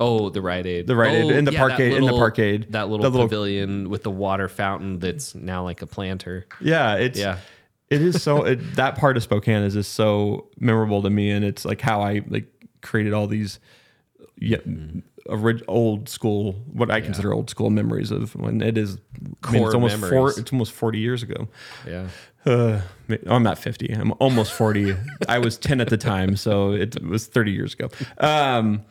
Oh, the Rite Aid. The Rite Aid, Oh, in the yeah, parkade- in the parkade. That little That little- pavilion with the water fountain that's now like a planter. Yeah. It's Yeah. It is so. It, that part of Spokane is just so memorable to me, and it's like how I like created all these, yeah, orig- old school, what I consider old school memories of when it is. I mean, it's almost four. It's almost forty years ago. Yeah. Uh, I'm not 50. I'm almost 40. I was 10 at the time, so it was 30 years ago. Um,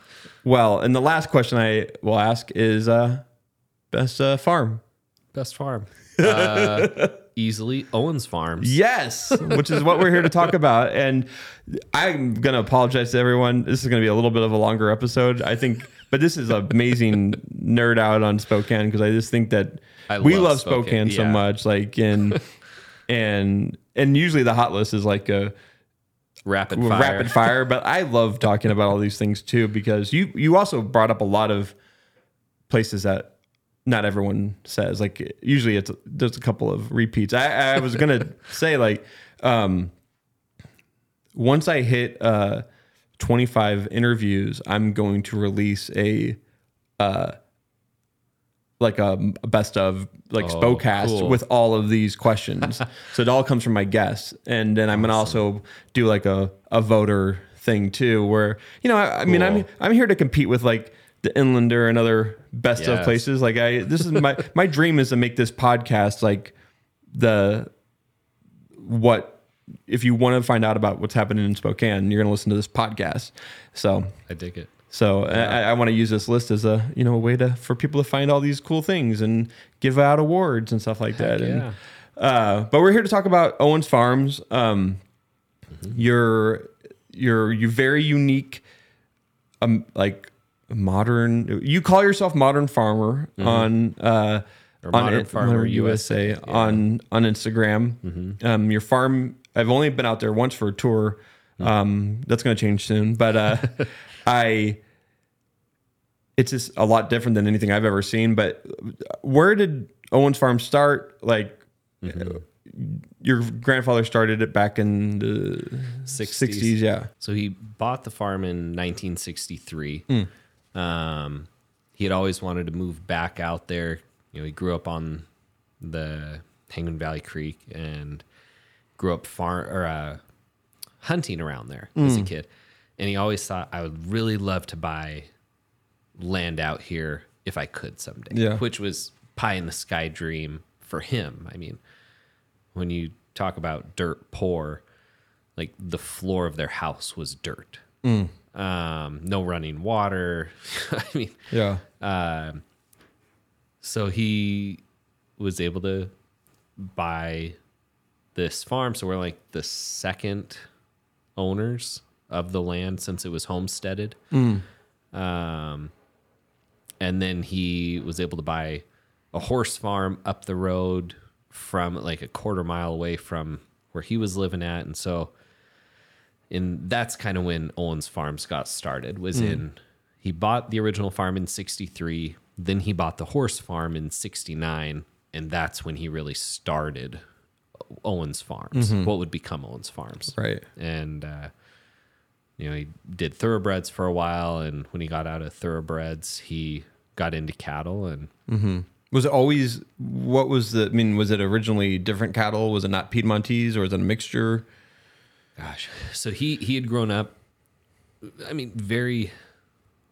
well, and the last question I will ask is uh, best uh, farm. Best farm. <laughs> Uh, easily Owens Farms. Yes, which is what we're here to talk <laughs> about. And I'm going to apologize to everyone. This is going to be a little bit of a longer episode, I think. But this is amazing <laughs> nerd out on Spokane because I just think that I we love love Spokane, Spokane, so much. Like, and and and usually the hot list is like a Rapid fire. rapid fire but i love talking about all these things too because you you also brought up a lot of places that not everyone says like usually it's there's a couple of repeats i, I was gonna <laughs> say like um once i hit uh 25 interviews i'm going to release a uh like a, a best of like Oh, spokecast cool. with all of these questions. <laughs> So it all comes from my guests. And then i'm gonna also do like a, a voter thing too where you know i, I mean i'm i'm here to compete with like the inlander and other best of places. Like i this is my my dream is to make this podcast like the what if you want to find out about what's happening in spokane you're gonna listen to this podcast. So I dig it. So I, I want to use this list as a you know a way to for people to find all these cool things and give out awards and stuff like that. yeah. And, uh, but we're here to talk about Owens Farms. Um, You're you're you very unique, um, like modern. You call yourself modern farmer on uh, Or on Modern it- Farmer Modern USA, yeah. on on Instagram. Um, your farm. I've only been out there once for a tour. Um, that's going to change soon, but uh, <laughs> I. It's just a lot different than anything I've ever seen. But where did Owens Farm start? Like, your grandfather started it back in the 60s. 60s yeah. So he bought the farm in 1963. Hmm. Um, he had always wanted to move back out there. You know, he grew up on the Hangman Valley Creek and grew up farm or uh, hunting around there as Hmm. a kid. And he always thought I would really love to buy land out here if I could someday. Yeah. Which was pie in the sky dream for him. I mean, when you talk about dirt poor, like the floor of their house was dirt. Um, no running water. <laughs> I mean, Yeah. so he was able to buy this farm. So we're like the second owners of the land since it was homesteaded. Um, and then he was able to buy a horse farm up the road from like a quarter mile away from where he was living at. And so, and that's kind of when Owens Farms got started. Was in he bought the original farm in '63, then he bought the horse farm in '69, and that's when he really started Owens Farms. What would become Owens Farms, Right. and uh, you know he did thoroughbreds for a while, and when he got out of thoroughbreds, he got into cattle, and Was it always what was the I mean, was it originally different cattle? Was it not Piedmontese or was it a mixture? gosh, so he he had grown up. I mean, very.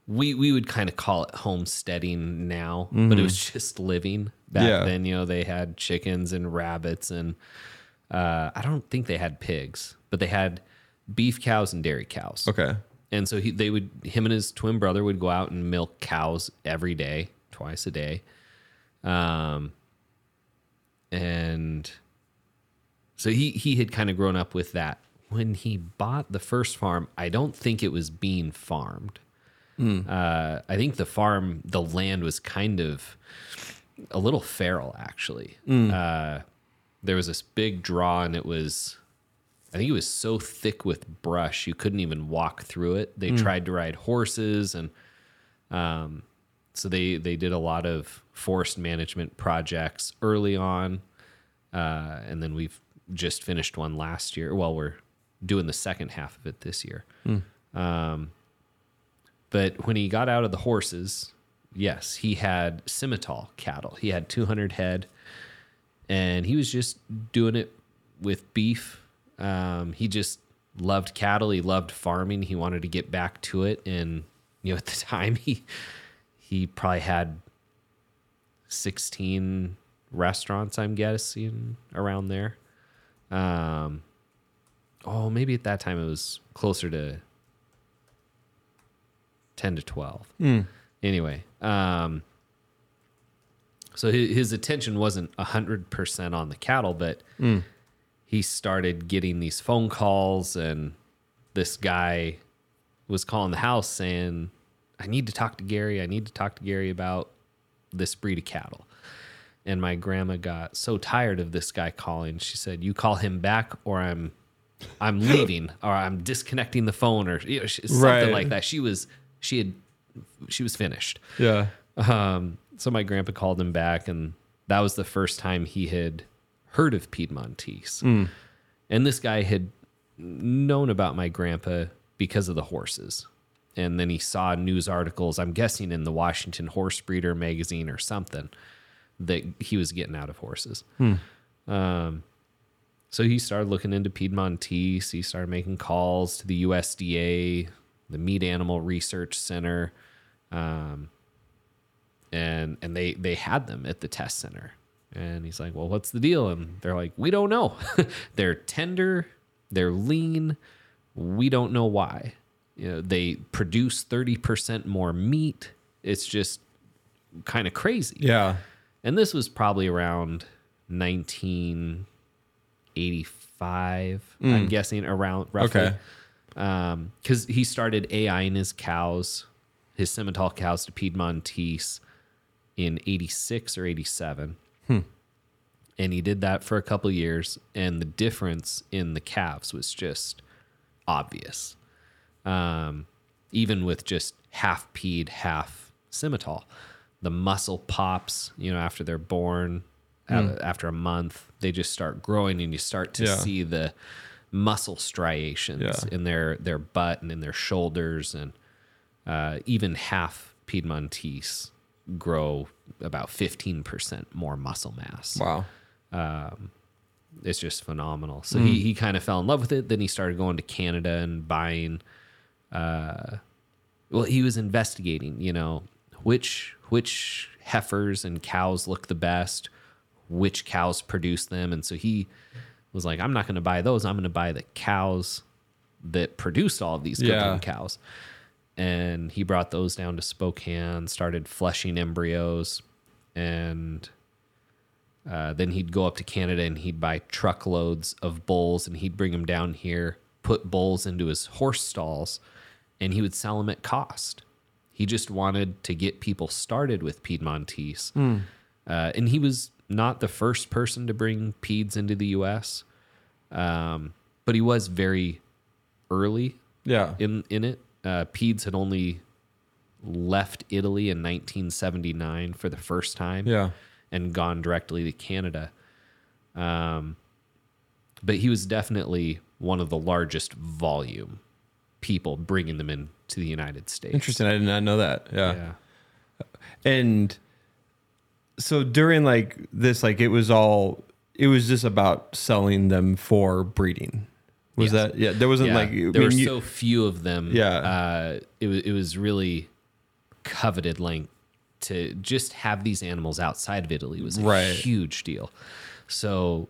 We we would kind of call it homesteading now, but it was just living back Yeah. then. You know, they had chickens and rabbits, and uh, I don't think they had pigs, but they had beef cows and dairy cows. Okay. And so he, they would, him and his twin brother would go out and milk cows every day, twice a day. Um, and so he, he had kind of grown up with that. When he bought the first farm, I don't think it was being farmed. Uh, I think the farm, the land was kind of a little feral, actually. Uh, there was this big draw, and it was I think it was so thick with brush you couldn't even walk through it. They tried to ride horses, and um, so they they did a lot of forest management projects early on, uh, and then we've just finished one last year. Well, we're doing the second half of it this year. Um, but when he got out of the horses, yes, he had Simmental cattle. He had 200 head, and he was just doing it with beef. Um, he just loved cattle. He loved farming. He wanted to get back to it, and you know, <laughs> at the time, he he probably had 16 restaurants. I'm guessing around there. Um, oh, maybe at that time it was closer to 10 to 12. Anyway, um, so his, his attention wasn't 100% on the cattle, but he started getting these phone calls, and this guy was calling the house saying, I need to talk to Gary. I need to talk to Gary about this breed of cattle. And my grandma got so tired of this guy calling. She said, "You call him back, or I'm, I'm <laughs> leaving, or I'm disconnecting the phone, or you know, something Right. like that." She was, she had, she was finished. Yeah. Um, so my grandpa called him back, and that was the first time he had heard of Piedmontese. And this guy had known about my grandpa because of the horses. And then he saw news articles, I'm guessing in the Washington Horse Breeder magazine or something, that he was getting out of horses. Um, so he started looking into Piedmontese. He started making calls to the USDA, the Meat Animal Research Center, um, and and they they had them at the test center. And he's like, "Well, what's the deal?" And they're like, "We don't know. <laughs> they're tender, they're lean. We don't know why. You know, they produce thirty percent more meat. It's just kind of crazy." Yeah. And this was probably around 1985, I'm guessing around roughly. Okay. Um, cause he started AIing his cows, his Simmental cows to Piedmontese in 86 or 87. And he did that for a couple years. And the difference in the calves was just obvious. Um, even with just half Pied, half Simmental, the muscle pops, you know, after they're born, uh, after a month, they just start growing and you start to Yeah. see the muscle striations Yeah. in their, their butt and in their shoulders. And uh, even half Piedmontese grow about 15% more muscle mass Wow. It's just phenomenal. So he, he kind of fell in love with it. Then he started going to Canada and buying. Uh, well, he was investigating. You know, which which heifers and cows look the best. which cows produce them. And so he was like, I'm not going to buy those. I'm going to buy the cows that produced all of these Cooperman Yeah. cows. And he brought those down to Spokane, started flushing embryos, and uh, then he'd go up to Canada and he'd buy truckloads of bulls and he'd bring them down here, put bulls into his horse stalls, and he would sell them at cost. He just wanted to get people started with Piedmontese. Uh, and he was not the first person to bring Peds into the U.S., um, but he was very early Yeah. in in it. Uh, Peds had only left Italy in 1979 for the first time Yeah. And gone directly to Canada. Um, but he was definitely one of the largest volume people bringing them in to the United States. Interesting. I did not know that. Yeah. Yeah. And so during like this, like it was all, it was just about selling them for breeding. Was Yes. that, yeah, there wasn't Yeah, like, I there mean, were you- so few of them. Yeah. uh, it was it was really coveted. Like to just have these animals outside of Italy was a Right. huge deal. So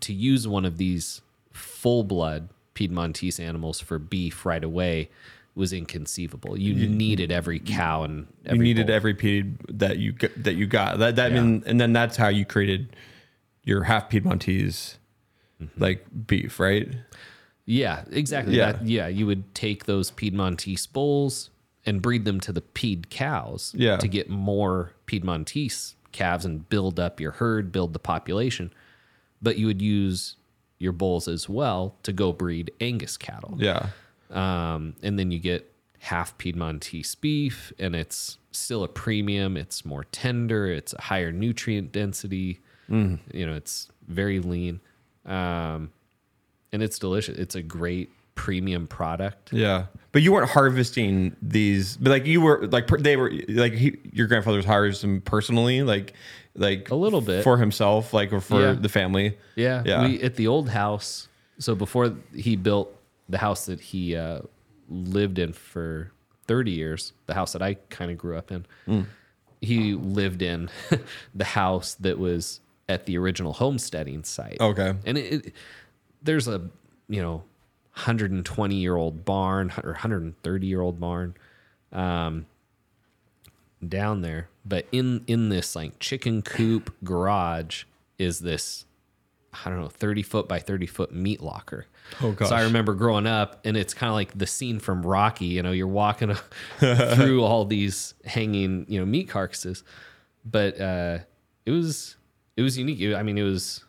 to use one of these full blood Piedmontese animals for beef right away was inconceivable. You, needed every cow and you needed bull. every ped that you that you got. That that Yeah. mean, and then that's how you created your half Piedmontese Mm-hmm. like beef, right? Yeah, exactly. Yeah. That, yeah, you would take those Piedmontese bulls and breed them to the Pied cows Yeah. to get more Piedmontese calves and build up your herd, build the population. But you would use your bulls as well to go breed Angus cattle. Yeah. Um, and then you get half Piedmontese beef, and it's still a premium. It's more tender. It's a higher nutrient density. Mm. You know, it's very lean, um, and it's delicious. It's a great premium product. Yeah, but you weren't harvesting these. But like you were, like they were, like he, your grandfather was harvesting personally, like like A little bit. for himself, like or for Yeah. the family. Yeah, Yeah. We at the old house. So before he built the house that he uh, lived in for thirty years, the house that I kind of grew up in, Mm. he lived in <laughs> the house that was at the original homesteading site. Okay. and it, it, there's a you know 120 year old barn or 130 year old barn um, down there. But in in this like chicken coop garage is this i don't know 30 foot by 30 foot meat locker. Oh, so i remember growing up and it's kind of like the scene from rocky you know you're walking <laughs> through all these hanging you know meat carcasses. But uh it was it was unique. I mean it was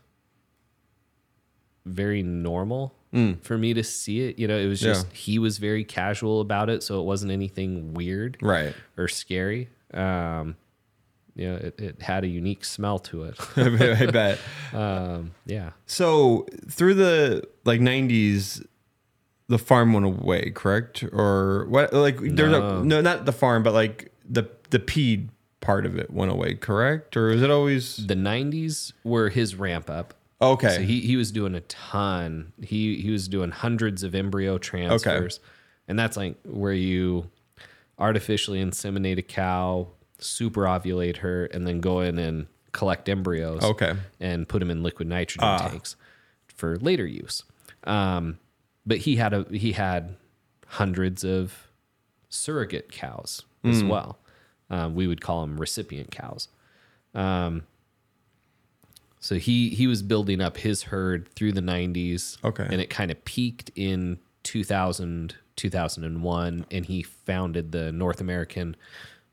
very normal for me to see it. You know, it was just Mm. Yeah. he was very casual about it, so it wasn't anything weird Right. or scary. Um, you know, it, it had a unique smell to it. <laughs> I bet. <laughs> um, yeah. So through the like '90s, the farm went away, correct? Or what? Like there's No. a no, not the farm, but like the the Pied part of it went away, correct? Or is it always The '90s were his ramp up. Okay? So he, he was doing a ton. He he was doing hundreds of embryo transfers, and that's like where you artificially inseminate a cow, super ovulate her, and then go in and collect embryos. Okay. and put them in liquid nitrogen tanks for later use. Um, but he had a he had hundreds of surrogate cows as well. Um, we would call them recipient cows. Um, so he he was building up his herd through the 90s. Okay. And it kind of peaked in 2000, 2001. And he founded the North American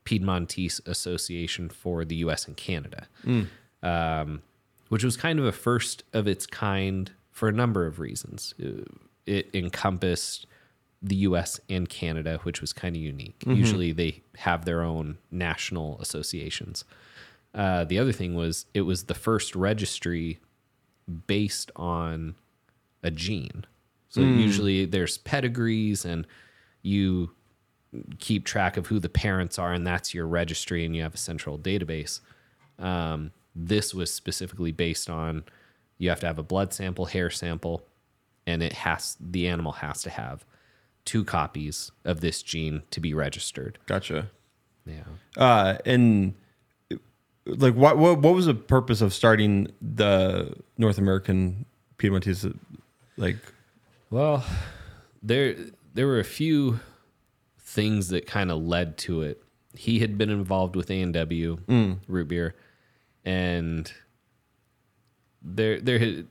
Piedmontese Association for the US and Canada, um, which was kind of a first of its kind for a number of reasons. Uh, It encompassed the US and Canada, which was kind of unique. Usually they have their own national associations. Uh, the other thing was it was the first registry based on a gene. So usually there's pedigrees and you keep track of who the parents are, and that's your registry, and you have a central database. Um, this was specifically based on you have to have a blood sample, hair sample, and it has the animal has to have two copies of this gene to be registered. Gotcha. Yeah. Uh, and like what what what was the purpose of starting the North American Piedmontese? Like, Well, there there were a few things that kind of led to it. He had been involved with A and W mm. root beer, and there there had,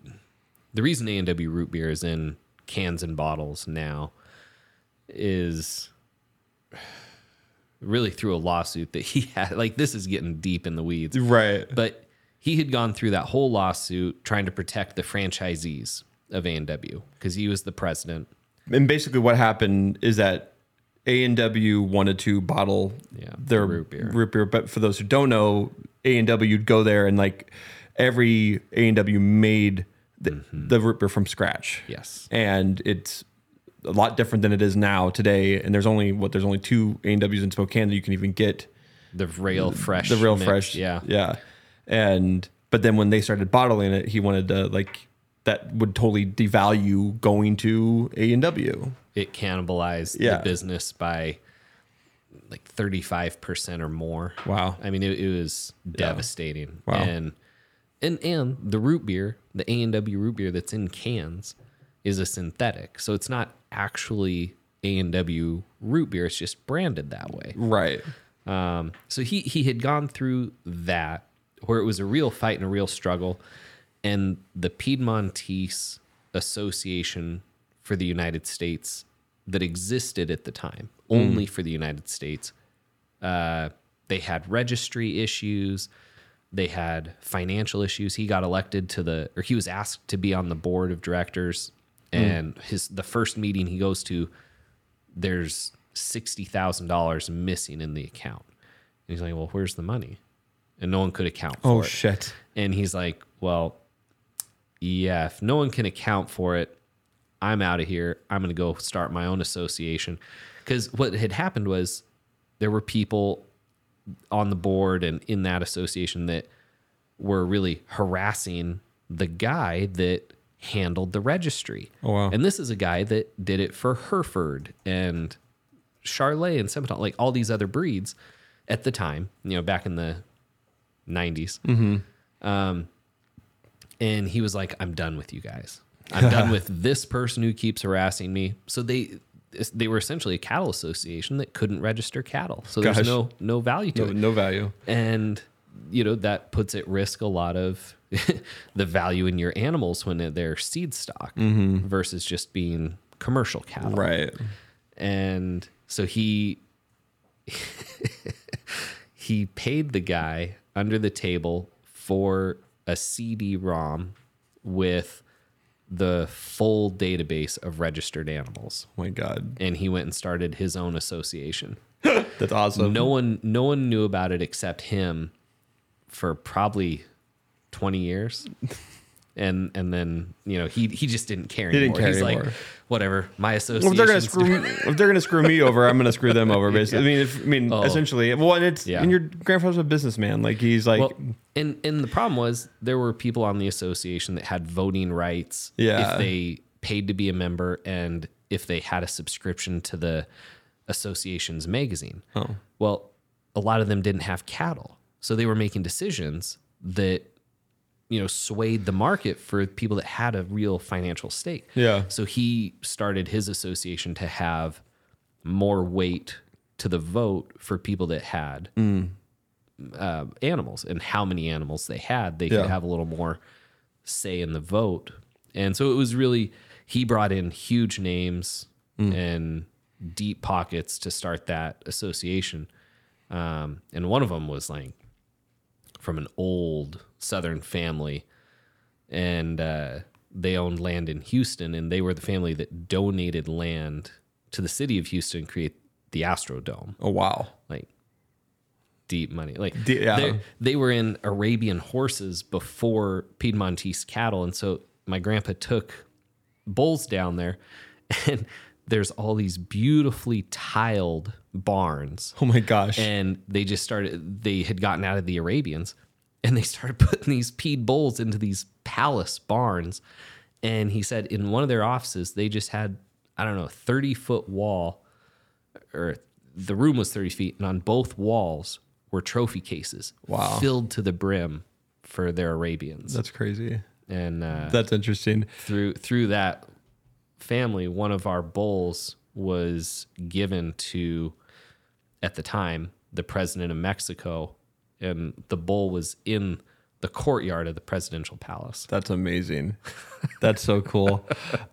the reason A and W root beer is in cans and bottles now is really through a lawsuit that he <laughs> had. Like this is getting deep in the weeds, right? but he had gone through that whole lawsuit trying to protect the franchisees of A&W because he was the president. And basically, what happened is that A and W wanted to bottle Yeah, their root beer. root beer. But for those who don't know, A and W would go there and like every A and W made the, Mm-hmm. the root beer from scratch. Yes. and it's a lot different than it is now today. And there's only what there's only two A and Ws in Spokane that you can even get The real fresh. the real mix, fresh. Yeah. yeah. And but then when they started bottling it, he wanted to like that would totally devalue going to A and W. It cannibalized Yeah. the business by like 35% or more. Wow. I mean, it, it was devastating. Wow. And, and, and the root beer, the A&W root beer that's in cans is a synthetic. So it's not actually A&W root beer. It's just branded that way. Right. Um, so he he had gone through that where it was a real fight and a real struggle, and the Piedmontese Association for the United States that existed at the time, only for the United States. Uh, they had registry issues. They had financial issues. He got elected to the, or he was asked to be on the board of directors. Mm. And his the first meeting he goes to, there's sixty thousand dollars missing in the account. And he's like, "Well, where's the money?" And no one could account for Oh it. shit. And he's like, "Well, yeah, if no one can account for it, I'm out of here. I'm going to go start my own association." Because what had happened was there were people on the board and in that association that were really harassing the guy that handled the registry. Oh, wow. And this is a guy that did it for Hereford and Charolais and Simmental, like all these other breeds at the time, you know, back in the 90s. Um, and he was like, I'm done with you guys. I'm done <laughs> with this person who keeps harassing me. So they they were essentially a cattle association that couldn't register cattle. So there's no no value to No, it no value. and you know that puts at risk a lot of <laughs> the value in your animals when they're seed stock mm-hmm. versus just being commercial cattle Right. and so he <laughs> he paid the guy under the table for a CD-ROM with the full database of registered animals Oh my god. and he went and started his own association <gasps> That's awesome. no one no one knew about it except him for probably 20 years <laughs> and and then you know he he just didn't care didn't anymore care he's anymore. like whatever my Well, association if they're gonna screw me, if they're gonna screw me <laughs> over, I'm gonna screw them over. Basically, I mean, if, I mean, essentially. Well, and it's Oh. Yeah. and your grandfather's a businessman. Like he's like, well and and the problem was there were people on the association that had voting rights Yeah. if they paid to be a member and if they had a subscription to the association's magazine oh, Well, a lot of them didn't have cattle. So they were making decisions that, you know, swayed the market for people that had a real financial stake. Yeah. So he started his association to have more weight to the vote for people that had uh, animals and how many animals they had. They Yeah. could have a little more say in the vote. And so it was really, he brought in huge names and deep pockets to start that association. Um, and one of them was like from an old Southern family, and uh, they owned land in Houston, and they were the family that donated land to the city of Houston to create the Astrodome. oh wow, Like deep money. Like De- yeah. they, they were in Arabian horses before Piedmontese cattle, and so my grandpa took bulls down there, <laughs> and there's all these beautifully tiled barns oh my gosh, and they just started they had gotten out of the arabians and they started <laughs> putting these Pied bulls into these palace barns and he said in one of their offices they just had i don't know 30 foot wall or the room was 30 feet and on both walls were trophy cases Wow. filled to the brim for their Arabians. That's crazy. and uh, That's interesting. through through that family, one of our bowls was given to, at the time, the president of Mexico, and the bowl was in the courtyard of the presidential palace. That's amazing. <laughs> That's so cool.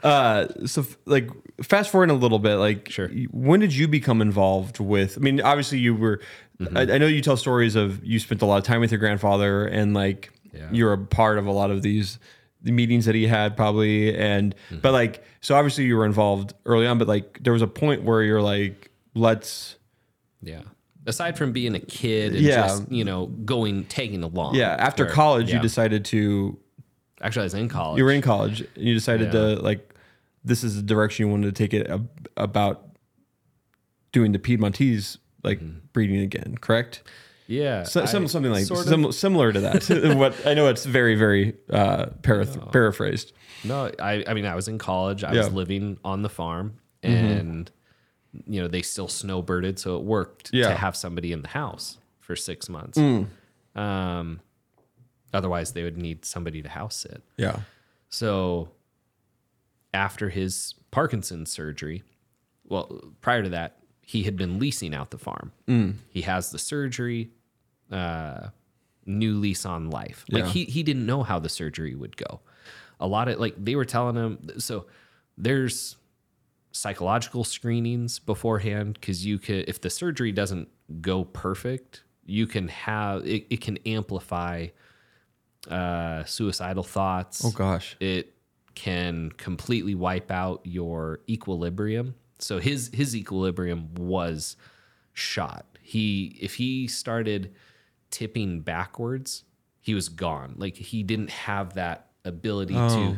Uh, so, f- like, fast forward a little bit. Like, Sure. when did you become involved with? I mean, obviously, you were. Mm-hmm. I, I know you tell stories of you spent a lot of time with your grandfather, and like, Yeah. you're a part of a lot of these the meetings that he had, probably. And Mm-hmm. but like, so obviously, you were involved early on. But like, there was a point where you're like, let's. Yeah. Aside from being a kid and Yeah. just, you know, going, tagging along. Yeah, after where- college, you decided to Actually, I was in college. you were in college and you decided Yeah. to like this is the direction you wanted to take it ab- about doing the Piedmontese like breeding again, correct? Yeah. So, some, Mm-hmm. Something like sim- similar to that. <laughs> what I know it's very very uh, parath- paraphrased. No, I, I mean, I was in college. I was living on the farm, and you know they still snowbirded, so it worked Yeah. to have somebody in the house for six months. Mm. Um, otherwise, they would need somebody to house sit. Yeah. So after his Parkinson's surgery, well, prior to that, he had been leasing out the farm. Mm. He has the surgery, uh, new lease on life. Like Yeah. he he didn't know how the surgery would go. A lot of like they were telling him so there's psychological screenings beforehand because you could if the surgery doesn't go perfect, you can have it, it can amplify uh suicidal thoughts Oh gosh. it can completely wipe out your equilibrium. So his his equilibrium was shot. He if he started tipping backwards, he was gone. Like he didn't have that ability to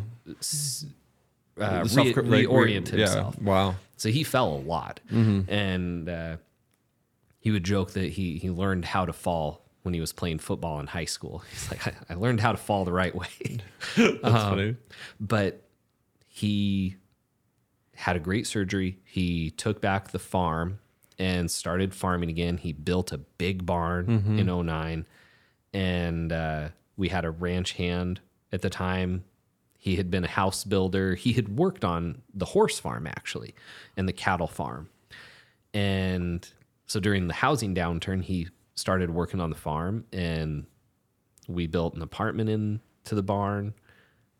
uh, re- reorient yeah. himself. Wow. So he fell a lot, and uh, he would joke that he he learned how to fall when he was playing football in high school. <laughs> He's like, I, I learned how to fall the right way. <laughs> <laughs> That's funny. but he had a great surgery. He took back the farm and started farming again. He built a big barn in 09 and uh, we had a ranch hand at the time. He had been a house builder. He had worked on the horse farm actually and the cattle farm. And so during the housing downturn, he started working on the farm and we built an apartment into the barn.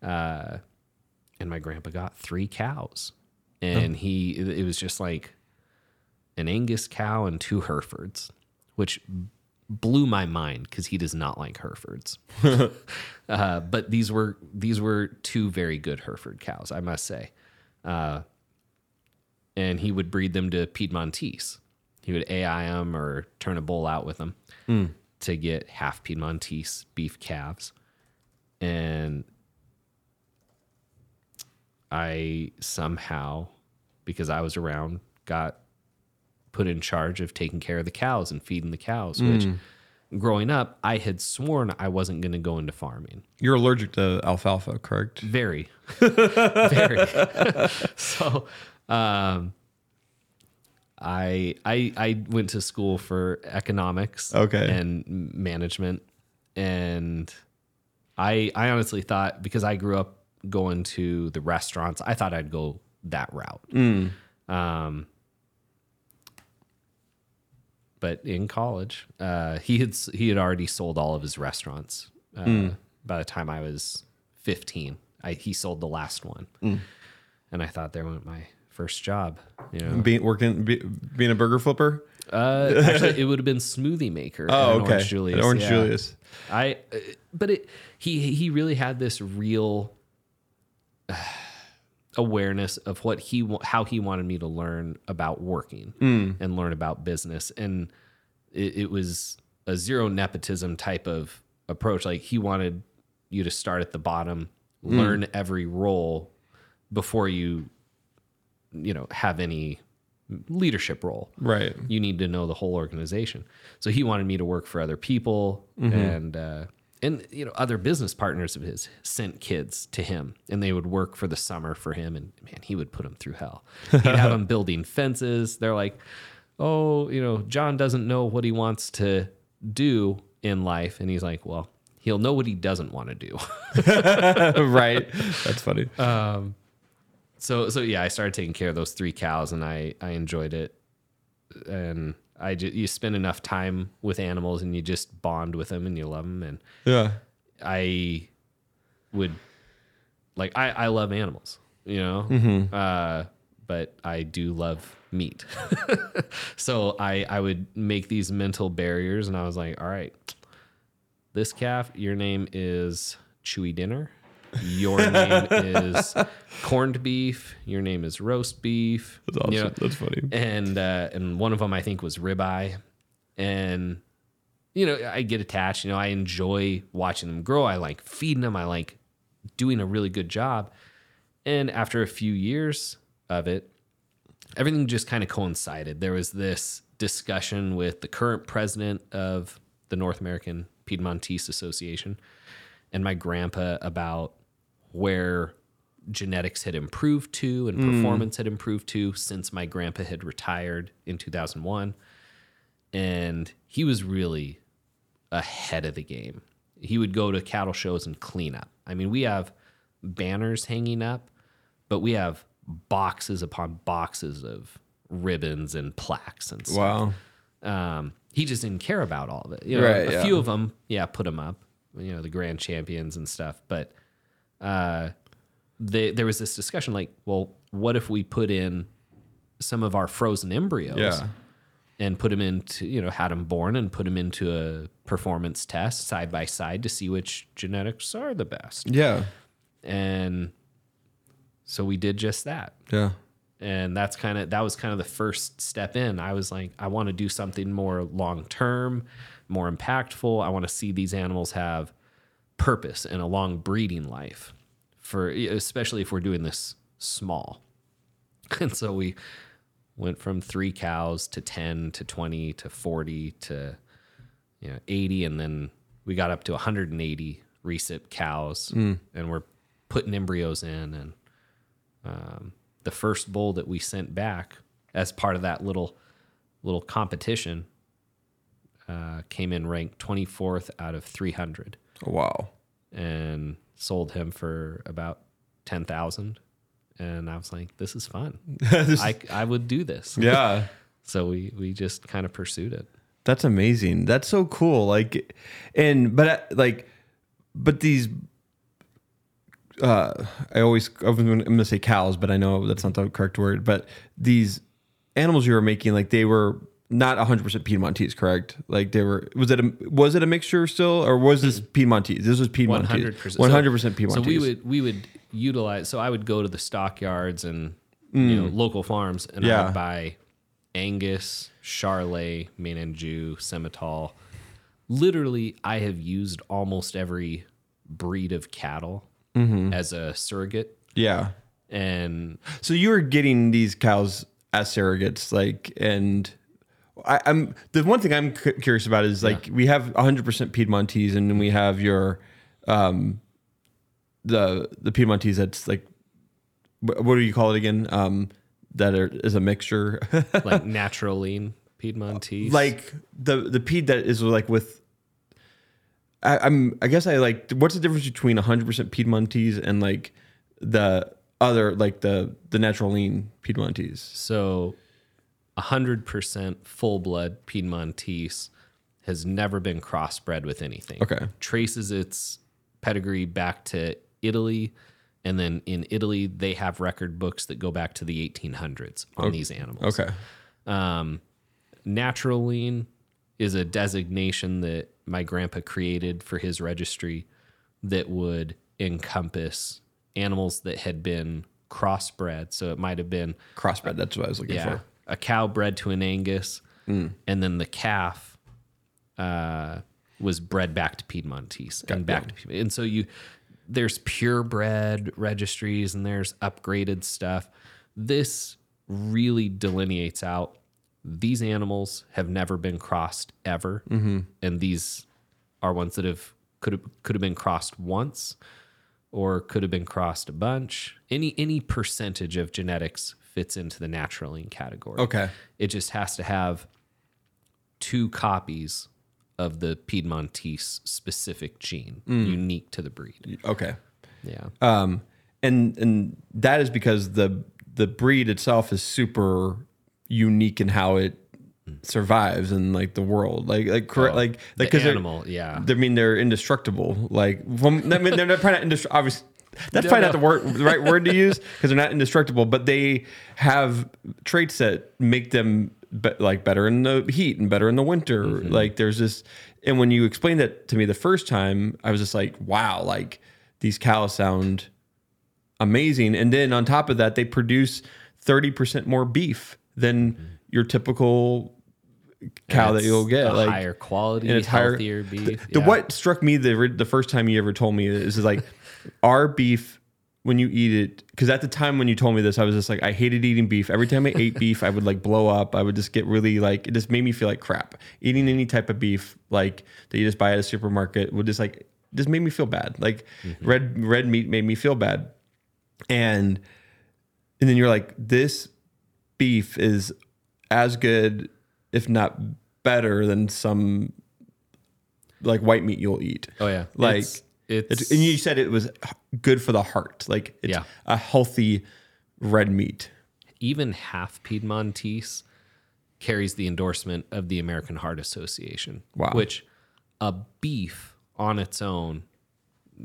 Uh, and my grandpa got three cows. And he, it was just like an Angus cow and two Herefords, which blew my mind because he does not like Herefords. <laughs> uh, but these were these were two very good Hereford cows, I must say. Uh, and he would breed them to Piedmontese. He would AI them or turn a bull out with them to get half Piedmontese beef calves. And I somehow, because I was around, got put in charge of taking care of the cows and feeding the cows, which growing up, I had sworn I wasn't going to go into farming. You're allergic to alfalfa, correct? Very, <laughs> very. <laughs> so, um, I I I went to school for economics, Okay. and management, and I I honestly thought because I grew up going to the restaurants, I thought I'd go that route. Um, but in college, uh, he had he had already sold all of his restaurants. Uh, By the time I was fifteen, I, he sold the last one, and I thought there went my first job. You know, Being working, be, being a burger flipper. uh, actually, it would have been smoothie maker. <laughs> Oh, okay. Orange Julius. At Orange yeah. Julius. I, uh, but it he he really had this real uh, awareness of what he how he wanted me to learn about working Hmm. and learn about business, and it, it was a zero nepotism type of approach. Like he wanted you to start at the bottom, Hmm. learn every role before you, you know, have any leadership role Right. you need to know the whole organization. So he wanted me to work for other people and uh, and you know other business partners of his sent kids to him and they would work for the summer for him and man he would put them through hell. He'd have <laughs> them building fences. They're like, "Oh, you know, John doesn't know what he wants to do in life, and he's like, well, he'll know what he doesn't want to do. <laughs> right. That's funny. um, so so yeah, I started taking care of those three cows, and I I enjoyed it, and I just you spend enough time with animals, and you just bond with them, and you love them, and yeah. I would like I I love animals, you know, uh, but I do love meat. <laughs> so I I would make these mental barriers, and I was like, all right, this calf, your name is Chewy Dinner. Your name <laughs> is corned beef. Your name is roast beef. That's awesome. you know? That's funny. and uh, and one of them I think was ribeye, and you know I get attached. You know I enjoy watching them grow. I like feeding them. I like doing a really good job. And after a few years of it, everything just kind of coincided. There was this discussion with the current president of the North American Piedmontese Association and my grandpa about where genetics had improved to and performance had improved to since my grandpa had retired in 2001 and he was really ahead of the game he would go to cattle shows and clean up i mean we have banners hanging up but we have boxes upon boxes of ribbons and plaques and stuff Wow. um, he just didn't care about all of it. You know, Right, a yeah. few of them, yeah, put them up, you know, the grand champions and stuff. But uh, they, there was this discussion like, well, what if we put in some of our frozen embryos Yeah. and put them into, you know, had them born and put them into a performance test side by side to see which genetics are the best. Yeah. And so we did just that Yeah. and that's kind of that was kind of the first step in i was like i want to do something more long term more impactful i want to see these animals have purpose and a long breeding life for especially if we're doing this small. <laughs> And so we went from three cows to 10 to 20 to 40 to you know 80 and then we got up to 180 recip cows. And we're putting embryos in and um, the first bull that we sent back as part of that little little competition uh, came in ranked 24th out of 300 Wow. and sold him for about 10,000 and I was like this is fun <laughs> I, I would do this Yeah. <laughs> so we we just kind of pursued it That's amazing. That's so cool. Like, and but uh, like, but these. Uh, I always I was I'm gonna say cows, but I know that's not the correct word. But these animals you were making, like they were not 100 percent Piedmontese, correct? Like they were. Was it a was it a mixture still, or was this Piedmontese? This was Piedmontese. 100% 100 percent Piedmontese. So we would we would utilize. So I would go to the stockyards and you mm. know local farms, and I would buy Angus, and Jew, Simmental. Literally, I have used almost every breed of cattle mm-hmm. as a surrogate, yeah. and So you were getting these cows as surrogates, like, and I, I'm the one thing I'm cu- curious about is like we have 100 percent Piedmontese, and then we have your, um, the the Piedmontese that's like, what do you call it again? Um, that are, is a mixture, <laughs> like natural lean Piedmontese. like the the Pied that is like with. I, I'm. I guess I like. What's the difference between 100 percent Piedmontese and like the other, like the the natural lean Piedmontese? So, hundred percent full blood Piedmontese has never been crossbred with anything. Okay. traces its pedigree back to Italy, and then in Italy they have record books that go back to the 1800s on these animals. Okay. Um, natural lean is a designation that my grandpa created for his registry that would encompass animals that had been crossbred. So it might have been Crossbred. That's what I was looking yeah, for. A cow bred to an Angus, and then the calf uh, was bred back to Piedmontese and back to Piedmont. And so you, there's purebred registries and there's upgraded stuff. This really delineates out these animals have never been crossed ever, and these are ones that have could have could have been crossed once or could have been crossed a bunch. Any any percentage of genetics fits into the natural lean category. Okay. It just has to have two copies of the Piedmontese specific gene, Mm. unique to the breed. Okay. Yeah. Um, and and that is because the the breed itself is super unique in how it survives in like the world. Like like correct Oh, like like 'cause they're- animal, yeah. I mean they're indestructible. Like from, I mean they're not probably not indestructible. Obviously, that's No, probably no. not the word the right word to use <laughs> because they're not indestructible. But they have traits that make them be, like better in the heat and better in the winter. Mm-hmm. Like there's this, and when you explained that to me the first time, I was just like, wow, like these cows sound amazing. And then on top of that, they produce 30% more beef than your typical cow that you'll get. like higher quality, and it's higher- healthier beef. the yeah. what struck me the the first time you ever told me is, is like our beef when you eat it because at the time when you told me this I was just like I hated eating beef. Every time I ate beef I would like blow up. I would just get really like it just made me feel like crap. Eating any type of beef like that you just buy at a supermarket would just like just made me feel bad. Like mm-hmm. red red meat made me feel bad. And and then you're like this beef is as good if not better than some like white meat you'll eat. Oh yeah. like it's, it's, it's, and you said it was good for the heart like it's Yeah. a healthy red meat even half Piedmontese carries the endorsement of the American Heart Association. Wow. Which a beef on its own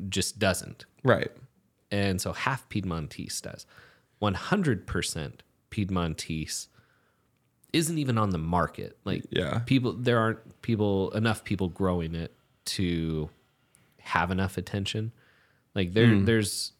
just doesn't. right And so half Piedmontese does. 100% Piedmontese isn't even on the market. Like Yeah. people there aren't people enough people growing it to have enough attention. Like there there's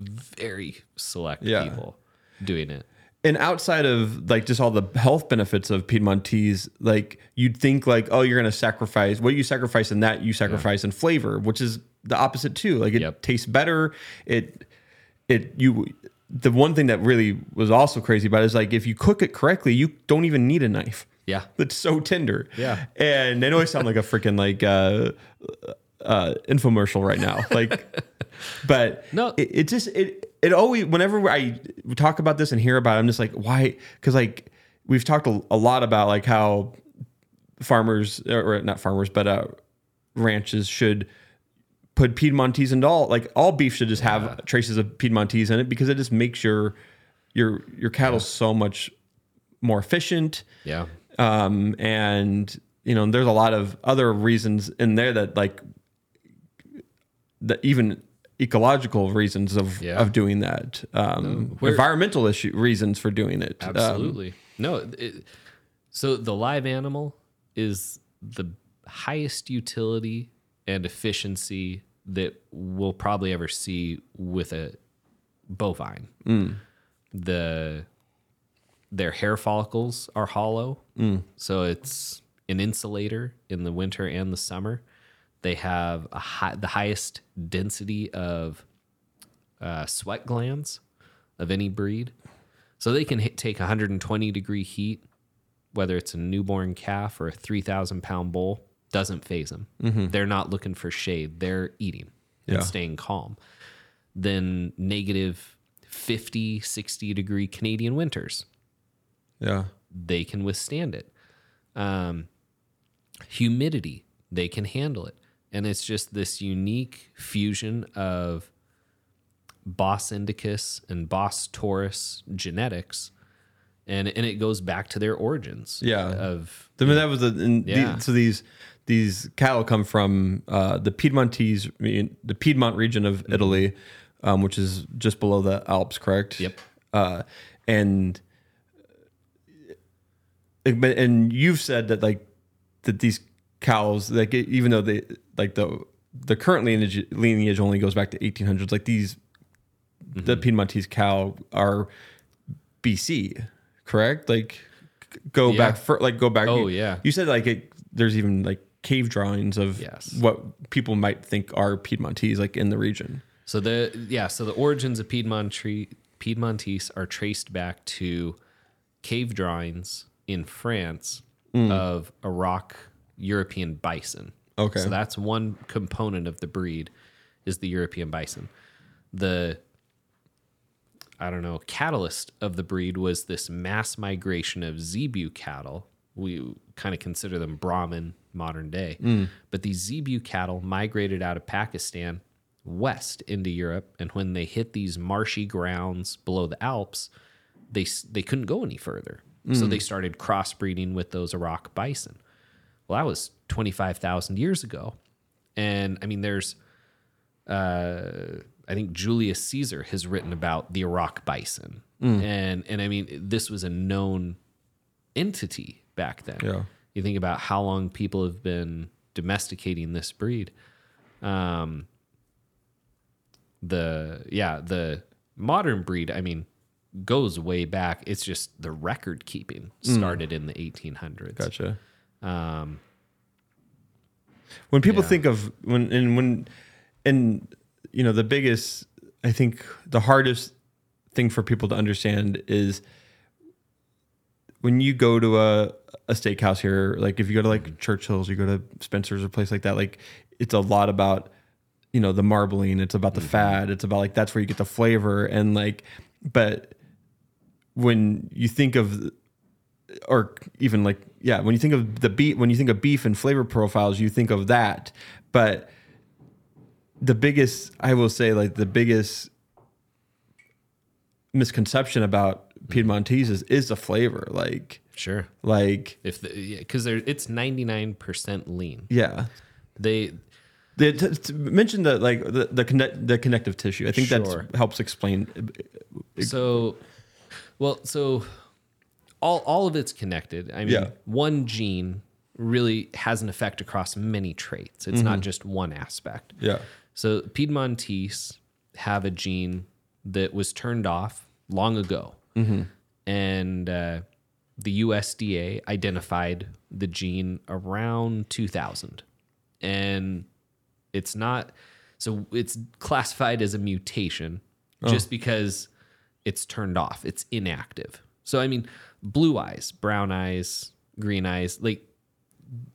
very select. Yeah. people doing it. and outside of like just all the health benefits of Piedmontese, like you'd think like, oh, you're gonna sacrifice what you sacrifice in that you sacrifice in flavor, which is the opposite too. Like it Yep. tastes better. It it you the one thing that really was also crazy about it is like if you cook it correctly, you don't even need a knife. Yeah. <laughs> It's so tender. Yeah. And I know I sound like a freaking like uh uh infomercial right now. Like <laughs> but No. it, it just it it always whenever I talk about this and hear about it, I'm just like, why? Because like we've talked a, a lot about like how farmers or not farmers, but uh, ranches should put Piedmontese into all like all beef should just have traces of Piedmontese in it because it just makes your your your cattle so much more efficient Yeah. um, and you know there's a lot of other reasons in there that like that even ecological reasons of Yeah. of doing that um, we're- environmental issue reasons for doing it Um, Absolutely. no. It, so the live animal is the highest utility and efficiency that we'll probably ever see with a bovine. The their hair follicles are hollow, so it's an insulator in the winter and the summer. They have a high, the highest density of uh, sweat glands of any breed. So they can hit, take 120 degree heat, whether it's a newborn calf or a 3,000 pound bull, doesn't faze them. They're not looking for shade. They're eating and Yeah. staying calm. Then negative 50, 60 degree Canadian winters, yeah they can withstand it. Um, humidity, they can handle it. And it's just this unique fusion of Bos indicus and Bos taurus genetics. And, and it goes back to their origins. Yeah. Of I mean, that was a, and the- Yeah. so these these cattle come from uh, the Piedmontese, the Piedmont region of Italy, um, which is just below the Alps, correct? Yep. Uh, and and you've said that like that these cows, like even though they like the the current lineage lineage only goes back to 1800s, like these the Mm-hmm. Piedmontese cow are BC, correct? Like go Yeah. back for like go back. Oh, you- yeah. You said like it, there's even like cave drawings of Yes. what people might think are Piedmontese, like in the region. So the yeah, so the origins of Piedmont tree, Piedmontese are traced back to cave drawings in France of aurochs European bison. Okay. So that's one component of the breed is the European bison. The I don't know, catalyst of the breed was this mass migration of zebu cattle. We kind of consider them Brahman modern day. Hmm. But these zebu cattle migrated out of Pakistan west into Europe, and when they hit these marshy grounds below the Alps, they they couldn't go any further. So hmm. they started crossbreeding with those aurochs bison. Well, that was 25,000 years ago. And I mean, there's, uh, I think Julius Caesar has written about the aurochs bison. And, and I mean, this was a known entity back then. Yeah. You think about how long people have been domesticating this breed. Um, the, yeah, the modern breed, I mean, goes way back. It's just the record keeping started in the 1800s. Gotcha. Um, when people Yeah. think of when and when and you know the biggest i think the hardest thing for people to understand is when you go to a, a steakhouse here like if you go to like churchill's you go to spencer's or place like that like it's a lot about you know the marbling it's about the fat it's about like that's where you get the flavor and like but when you think of or even like yeah when you think of the beef when you think of beef and flavor profiles you think of that but the biggest i will say like the biggest misconception about piedmontese mm-hmm. is, is the flavor like sure. like If the, because there it's 99% lean. yeah They, the, to, to mention the like the the, connect, the connective tissue i think Sure. that helps explain uh, so, well, so all, all of it's connected. I mean, Yeah. one gene really has an effect across many traits. It's not just one aspect. yeah So Piedmontese have a gene that was turned off long ago, and uh, the USDA identified the gene around 2000, and it's not so it's classified as a mutation just because it's turned off. It's inactive. So I mean, blue eyes, brown eyes, green eyes, like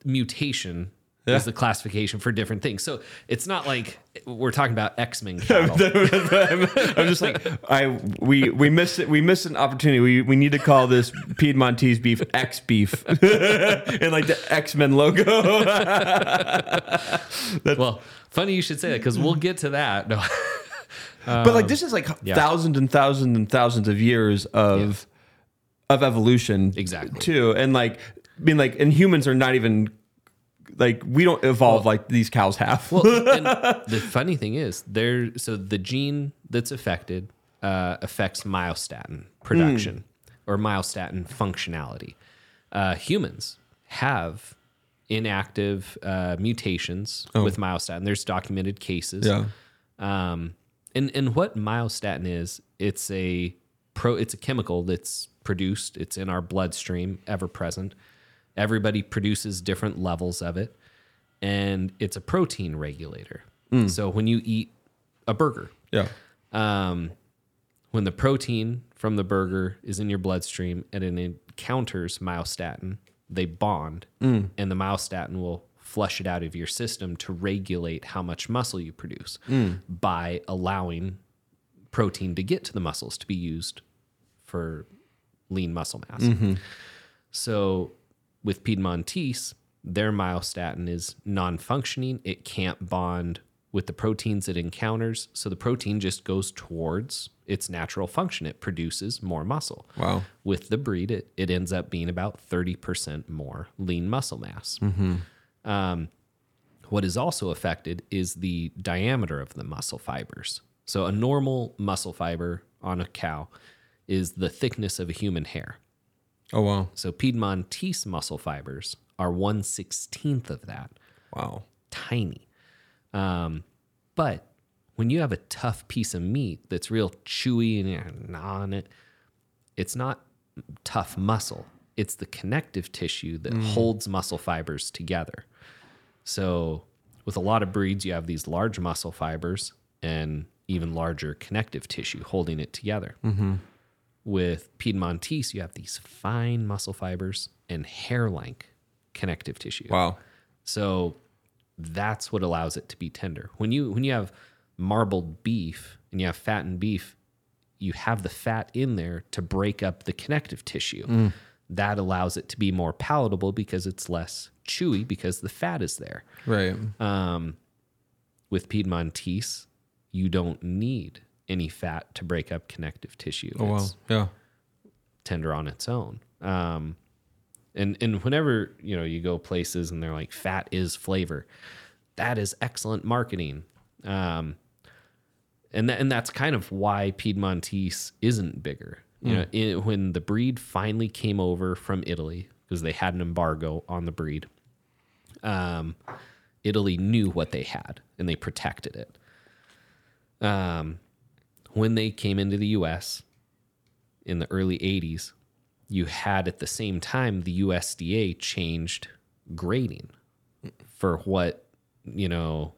mutation Yeah. is the classification for different things. So it's not like we're talking about X Men. <laughs> I'm just like I we we missed it. We missed an opportunity. We we need to call this Piedmontese beef X beef <laughs> and like the X Men logo. <laughs> well, funny you should say that because we'll get to that. No. but like um, this is like yeah. thousands and thousands and thousands of years of of evolution, Exactly. Too, and like I mean, like and humans are not even like we don't evolve like these cows have. Well, <laughs> and the funny thing is, there. So the gene that's affected uh, affects myostatin production or myostatin functionality. Uh, humans have inactive uh, mutations with myostatin. There's documented cases. yeah. Um, and and what myostatin is, it's a pro. It's a chemical that's produced. It's in our bloodstream, ever present. Everybody produces different levels of it, and it's a protein regulator. Hmm. So when you eat a burger, Yeah. um, when the protein from the burger is in your bloodstream and it encounters myostatin, they bond, hmm. and the myostatin will flush it out of your system to regulate how much muscle you produce hmm. by allowing protein to get to the muscles to be used for lean muscle mass. So with Piedmontese, their myostatin is non-functioning. It can't bond with the proteins it encounters, so the protein just goes towards its natural function. It produces more muscle. Wow. With the breed, it, it ends up being about 30% more lean muscle mass. Um, what is also affected is the diameter of the muscle fibers. So a normal muscle fiber on a cow is the thickness of a human hair. Oh wow. So Piedmontese muscle fibers are one sixteenth of that, Wow. tiny. Um, but when you have a tough piece of meat that's real chewy and you gnaw on it, it's not tough muscle. It's the connective tissue that holds muscle fibers together. So with a lot of breeds, you have these large muscle fibers and even larger connective tissue holding it together. With Piedmontese, you have these fine muscle fibers and hair-like connective tissue. Wow. So that's what allows it to be tender. When you when you have marbled beef and you have fattened beef, you have the fat in there to break up the connective tissue. that allows it to be more palatable because it's less chewy because the fat is there. Right. Um, with Piedmontese, you don't need any fat to break up connective tissue. Oh wow. It's Yeah. tender on its own. Um, and and whenever you know you go places and they're like fat is flavor, that is excellent marketing. Um, and that, and that's kind of why Piedmontese isn't bigger. You know, in, when the breed finally came over from Italy because they had an embargo on the breed, um, Italy knew what they had and they protected it. Um, when they came into the U.S. in the early '80s, you had at the same time the USDA changed grading for what you know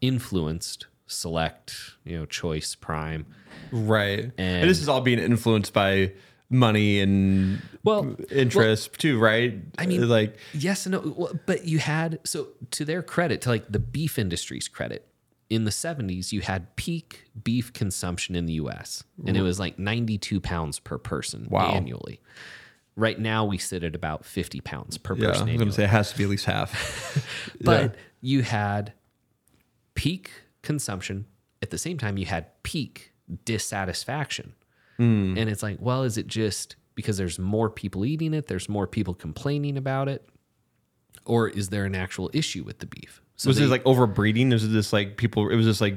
influenced select, you know, choice prime. Right. And, And- this is all being influenced by money and Well, interest too, right? I mean- like Yes and no, but you had so to their credit, to like the beef industry's credit, in the 70s you had peak beef consumption in the US and it was like 92 pounds per person Wow. annually. Right now we sit at about 50 pounds per yeah, I was person gonna say it has to be at least half. <laughs> But you had peak consumption. At the same time, you had peak dissatisfaction. Hmm. And it's like, well, is it just because there's more people eating it? There's more people complaining about it? Or is there an actual issue with the beef? So was they- it like overbreeding? Was it just like people? It was just like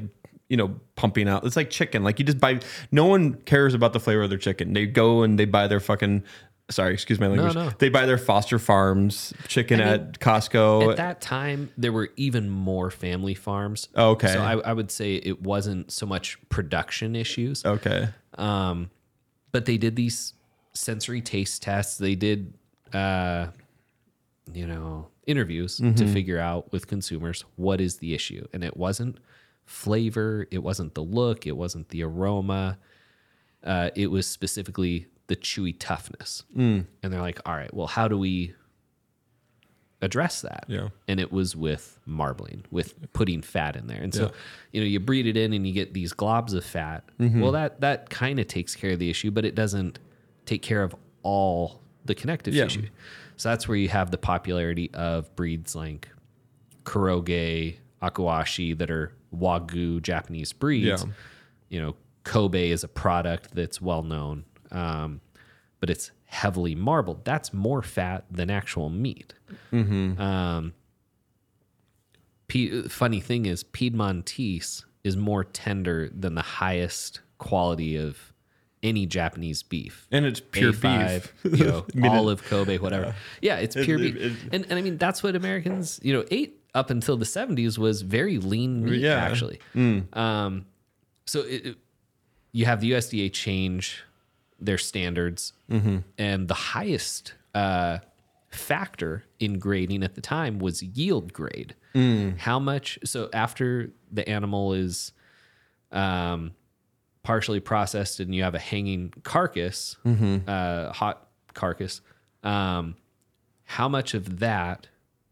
you know pumping out. It's like chicken. Like you just buy. No one cares about the flavor of their chicken. They go and they buy their fucking. Sorry, excuse my language. no. They buy their Foster Farms chicken I mean, at Costco. at that time, there were even more family farms. Oh, Okay. So I, I would say it wasn't so much production issues. okay. Um, but they did these sensory taste tests. They did, uh, you know, interviews to mm-hmm. figure out with consumers what is the issue. And it wasn't flavor, it wasn't the look, it wasn't the aroma. Uh, it was specifically the chewy toughness. Mm. And they're like, all right, well, how do we address that? Yeah. And it was with marbling, with putting fat in there. And so, Yeah. you know, you breed it in and you get these globs of fat. Mm-hmm. Well, that that kind of takes care of the issue, but it doesn't take care of all the connective Yeah. tissue. So that's where you have the popularity of breeds like Kuroge, Akaushi that are Wagyu Japanese breeds. Yeah. You know, Kobe is a product that's well known, um, but it's heavily marbled. That's more fat than actual meat. Um, P- funny thing is, Piedmontese is more tender than the highest quality of any Japanese beef. And it's pure A5, beef. <laughs> you know, <laughs> I mean, olive Kobe, whatever. Yeah, it's pure it- beef, it- and and I mean that's what Americans, you know, ate up until the '70s was very lean meat, Yeah. actually. Um, so it, it- you have the USDA change their standards, and the highest uh, factor in grading at the time was yield grade. How much? So after the animal is um, partially processed and you have a hanging carcass, uh, hot carcass, um, how much of that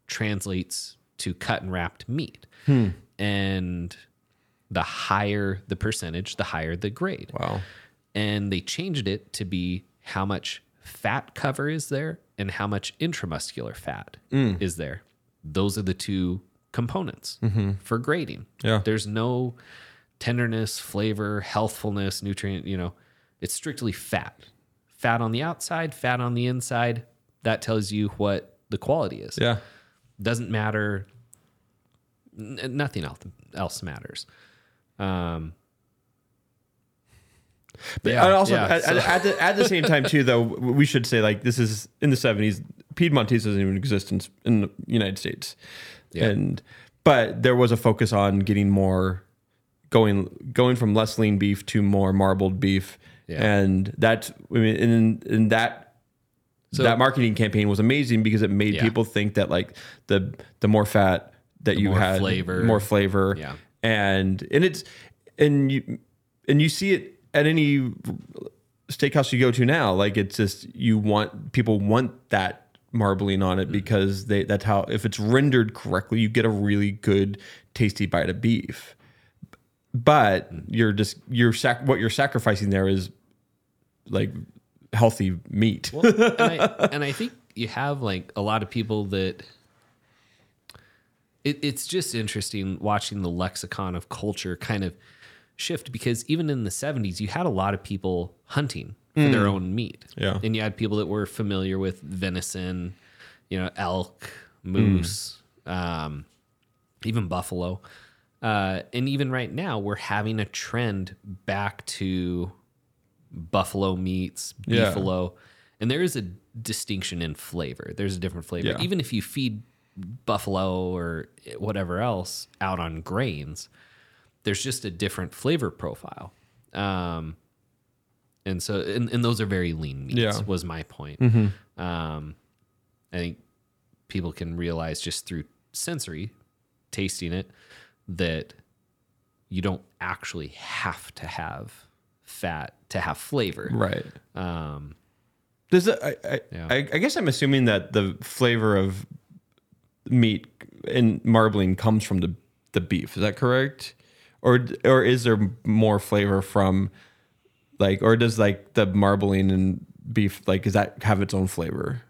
translates to cut and wrapped meat? And the higher the percentage, the higher the grade. Wow. And they changed it to be how much fat cover is there and how much intramuscular fat is there. Those are the two components for grading. Yeah. There's no tenderness, flavor, healthfulness, nutrient, you know, it's strictly fat. Fat on the outside, fat on the inside. That tells you what the quality is. Yeah. Doesn't matter. N- nothing else else matters. Um, But Yeah, and also yeah, at, so- at the, at the same time too, though, we should say like this is in the seventies. Piedmontese doesn't even exist in, in the United States, Yeah. and but there was a focus on getting more going going from less lean beef to more marbled beef, Yeah. and that I mean, in in that So- that marketing campaign was amazing because it made Yeah. people think that like the the more fat that you more had, flavor. more flavor, Yeah. and and it's and you and you see it at any steakhouse you go to now like it's just you want people want that marbling on Mm. it because they that's how if it's rendered correctly you get a really good tasty bite of beef but Mm. you're just you're sac- what you're sacrificing there is like healthy meat. Well, and, I, <laughs> and I think you have like a lot of people that it, it's just interesting watching the lexicon of culture kind of shift because even in the 70s, you had a lot of people hunting for their own meat. Yeah. And you had people that were familiar with venison, you know, elk, moose, um, even buffalo. Uh, and even right now, we're having a trend back to buffalo meats, Yeah. beefalo. And there is a distinction in flavor. There's a different flavor. Yeah. Even if you feed buffalo or whatever else out on grains, there's just a different flavor profile. Um, and so, and, and those are very lean meats, Yeah. was my point. Um, I think people can realize just through sensory tasting it that you don't actually have to have fat to have flavor. right. Um, Does it, I, I, Yeah. I, I guess I'm assuming that the flavor of meat and marbling comes from the the beef. Is that correct? Or or is there more flavor from like or does like the marbling and beef like does that have its own flavor?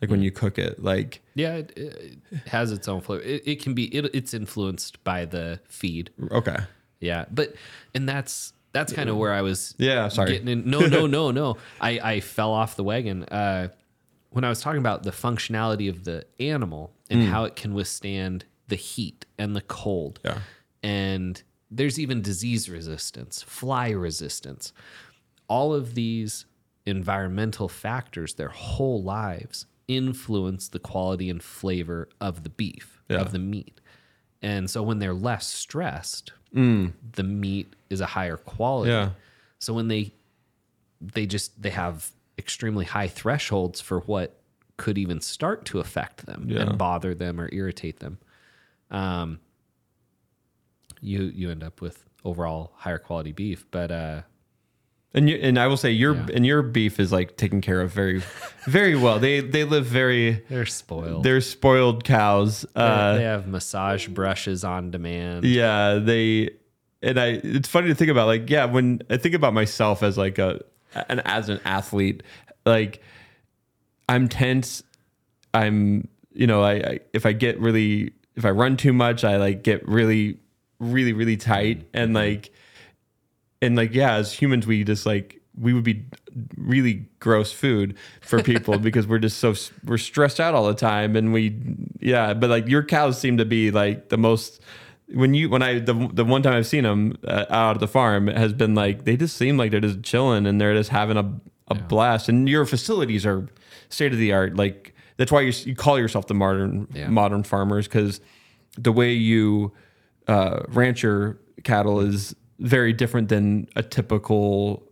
Like when you cook it, like yeah, it, it has its own flavor. It, it can be, it, it's influenced by the feed. okay, Yeah, but and that's that's kind of where I was. Yeah, sorry. Getting in. No, no, no, no. <laughs> I I fell off the wagon uh, when I was talking about the functionality of the animal and how it can withstand the heat and the cold. Yeah. and there's even disease resistance, fly resistance. All of these environmental factors, their whole lives influence the quality and flavor of the beef Yeah. of the meat. And so when they're less stressed, the meat is a higher quality. Yeah. So when they they just they have extremely high thresholds for what could even start to affect them Yeah. and bother them or irritate them. Um you you end up with overall higher quality beef, but uh and you and I will say your Yeah. and your beef is like taken care of very, very well. They they live very. they're spoiled. They're spoiled cows. Uh, they have massage brushes on demand. Yeah, they and I it's funny to think about like yeah, when I think about myself as like a and as an athlete, like I'm tense. I'm you know, I, I if I get really if I run too much, I like get really really really tight and like and like yeah, as humans we just like we would be really gross food for people <laughs> because we're just so we're stressed out all the time. And we yeah but like your cows seem to be like the most when you when I the, the one time I've seen them uh, out at the farm has been like they just seem like they're just chilling and they're just having a a blast. And your facilities are state of the art like that's why you you call yourself the modern Yeah. modern farmers because the way you uh, your cattle is very different than a typical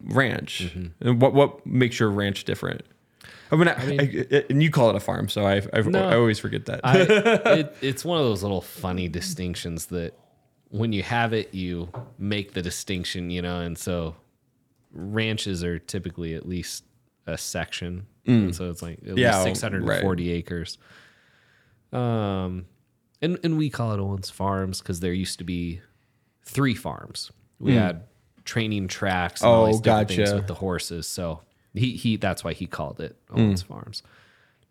ranch. Mm-hmm. And what what makes your ranch different? I mean, I I- and you call it a farm, so I I, No. I always forget that. I, <laughs> it, it's one of those little funny distinctions that when you have it, you make the distinction, you know, and so ranches are typically at least a section. And so it's like at Mm. Yeah, least 640 acres. Um, and, and we call it Owens Farms because there used to be three farms. We had training tracks and all Mm. Oh, these different things gotcha. with the horses. So he, he that's why he called it Owens Farms.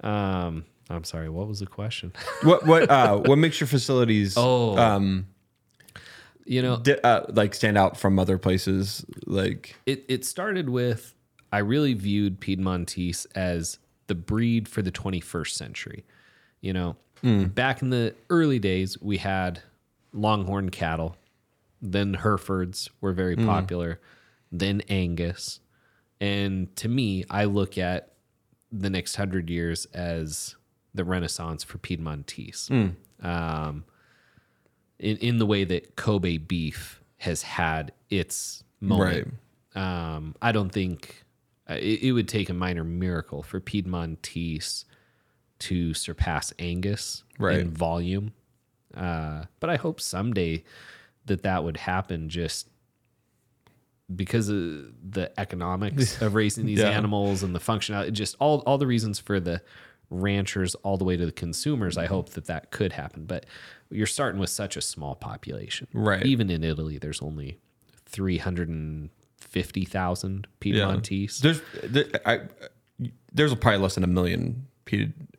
Um, I'm sorry, what was the question? <laughs> what what uh, what makes your facilities Oh. um you know, di- uh, like stand out from other places? Like it, it started with I really viewed Piedmontese as the breed for the 21st century. You know, back in the early days, we had longhorn cattle, then Herefords were very popular, then Angus. And to me, I look at the next hundred years as the renaissance for Piedmontese. Um, in, in the way that Kobe beef has had its moment. Um, I don't think uh, it, it would take a minor miracle for Piedmontese to surpass Angus Right. in volume. Uh, but I hope someday that that would happen just because of the economics <laughs> of raising these Yeah. animals and the functionality, just all, all the reasons for the ranchers all the way to the consumers. I hope that that could happen. But you're starting with such a small population. Right. Even in Italy, there's only 50,000 Yeah. Piedmontese. There's there, I, there's probably less than a million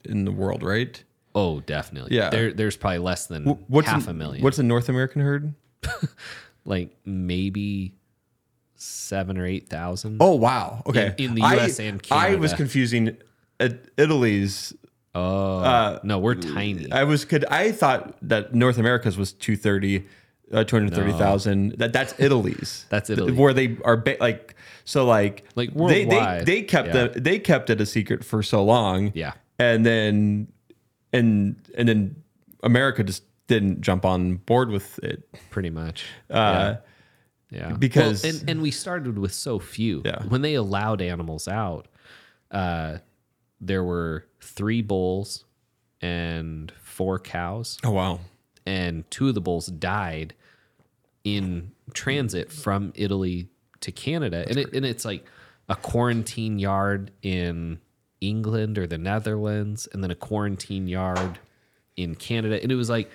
in the world, right? Oh, definitely. Yeah. There, there's probably less than What's half in- a million. What's the North American herd? <laughs> like maybe seven or 8,000. Oh wow. Okay. In- in the I- US and I was confusing Italy's. Oh, no, we're tiny. I was could I thought that North America's was 230 uh, 230,000 that that's Italy's <laughs> That's Italy. where they are ba- like so like Like they they, they kept yeah. the they kept it a secret for so long Yeah. and then and and then America just didn't jump on board with it pretty much. uh Yeah. because- Well, and, and we started with so few. Yeah. When they allowed animals out, uh, there were three bulls and four cows, oh wow and two of the bulls died in transit from Italy to Canada. and it, and it's like a quarantine yard in England or the Netherlands, and then a quarantine yard in Canada. And it was like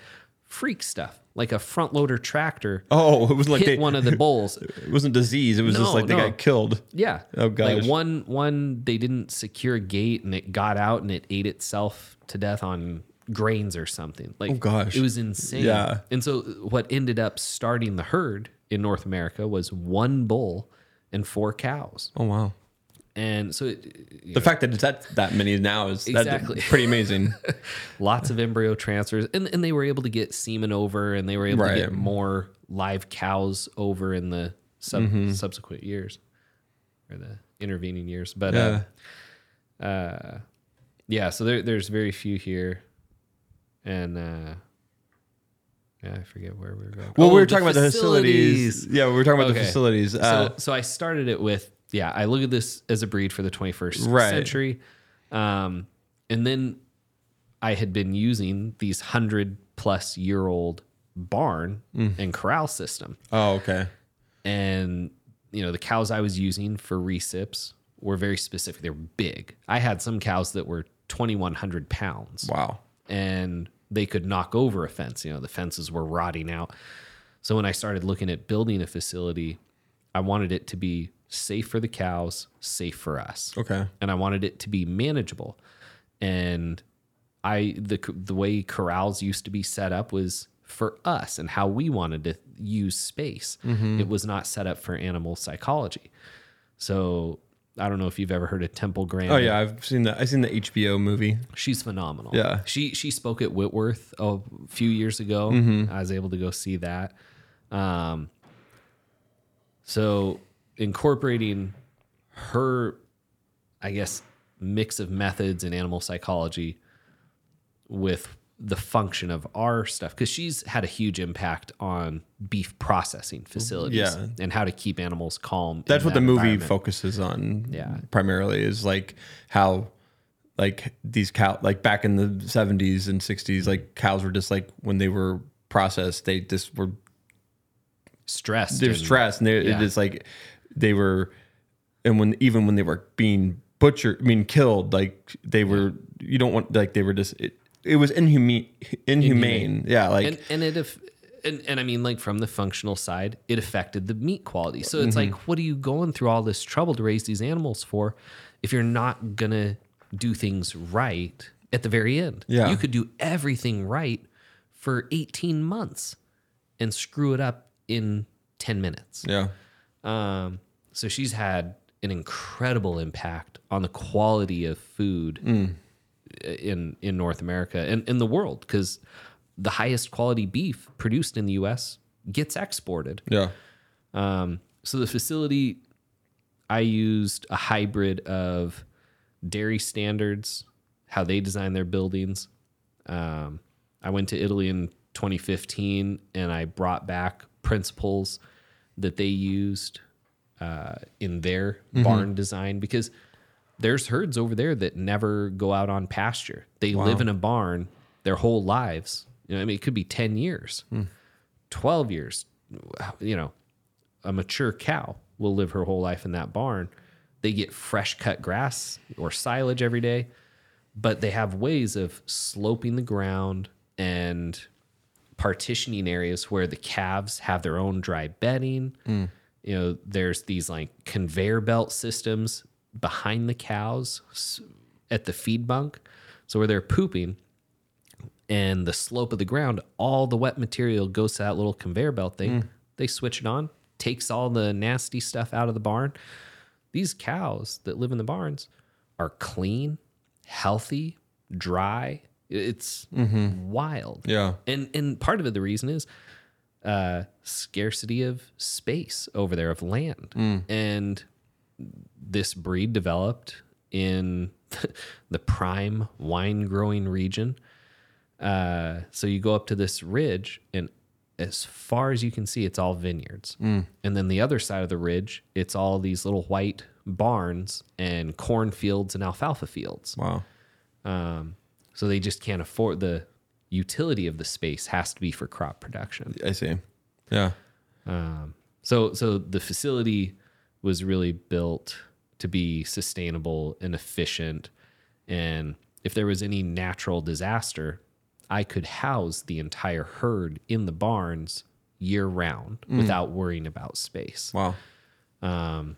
freak stuff, like a front loader tractor oh it was like hit they, one of the bulls. <laughs> it wasn't disease it was just like they no. got killed Yeah. Oh, gosh. Like one one they didn't secure a gate and it got out and it ate itself to death on grains or something. Like Oh, gosh. It was insane. Yeah. And so what ended up starting the herd in North America was one bull and four cows. oh wow And so it, The fact that it's at that many now is Exactly. pretty amazing. <laughs> lots of embryo transfers and, and they were able to get semen over and they were able Right. to get more live cows over in the sub- Mm-hmm. subsequent years or the intervening years but yeah. uh, uh yeah so there, there's very few here and uh yeah i forget where we were going Well, Oh, we were talking about the facilities. Yeah, we were talking about the facilities. Uh, so, so I started it with yeah. I look at this as a breed for the 21st Right. century, um, and then I had been using these hundred plus year old barn Mm. and corral system, oh, okay. and you know the cows I was using for recips were very specific. They were big. I had some cows that were 2,100 pounds Wow. and they could knock over a fence. You know, the fences were rotting out. So when I started looking at building a facility, I wanted it to be safe for the cows, safe for us. Okay. And I wanted it to be manageable. And I the the way corrals used to be set up was for us and how we wanted to use space. Mm-hmm. It was not set up for animal psychology. So I don't know if you've ever heard of Temple Grandin. Oh yeah, I've seen that. I've seen the HBO movie. She's phenomenal. Yeah. She she spoke at Whitworth a few years ago. Mm-hmm. I was able to go see that. Um so incorporating her I guess mix of methods in animal psychology with the function of our stuff because she's had a huge impact on beef processing facilities Yeah. and how to keep animals calm. That's what the movie focuses on. Yeah. Primarily is like how like these cow like back in the 70s and 60s like cows were just like when they were processed they just were stressed. they're and- stressed and they yeah. it is like they were and when even when they were being butchered I mean killed like they were you don't want like they were just it, it was inhumane inhumane, yeah like and and it if and, and I mean like from the functional side, it affected the meat quality. So it's Mm-hmm. like, what are you going through all this trouble to raise these animals for if you're not gonna do things right at the very end? Yeah. You could do everything right for 18 months and screw it up in 10 minutes. yeah Um, so she's had an incredible impact on the quality of food Mm. in in North America and in the world because the highest quality beef produced in the U.S. gets exported. yeah Um, so the facility, I used a hybrid of dairy standards, how they design their buildings. Um, I went to Italy in 2015 and I brought back principles that they used uh, in their barn design because there's herds over there that never go out on pasture. They live in a barn their whole lives. You know, I mean, it could be 10 years, 12 years. You know, a mature cow will live her whole life in that barn. They get fresh cut grass or silage every day, but they have ways of sloping the ground and partitioning areas where the calves have their own dry bedding mm. you know, there's these like conveyor belt systems behind the cows at the feed bunk. So where they're pooping and the slope of the ground, all the wet material goes to that little conveyor belt thing. Mm. They switch it on, takes all the nasty stuff out of the barn. These cows that live in the barns are clean, healthy, dry. It's wild. Yeah. And and part of it the reason is uh scarcity of space over there of land. And this breed developed in <laughs> the prime wine growing region. Uh, so you go up to this ridge, and as far as you can see, it's all vineyards. And then the other side of the ridge, it's all these little white barns and cornfields and alfalfa fields. Wow. Um, so they just can't afford the utility of the space has to be for crop production. I see. Yeah. Um, so so the facility was really built to be sustainable and efficient, and if there was any natural disaster, I could house the entire herd in the barns year round without worrying about space. Wow. Um,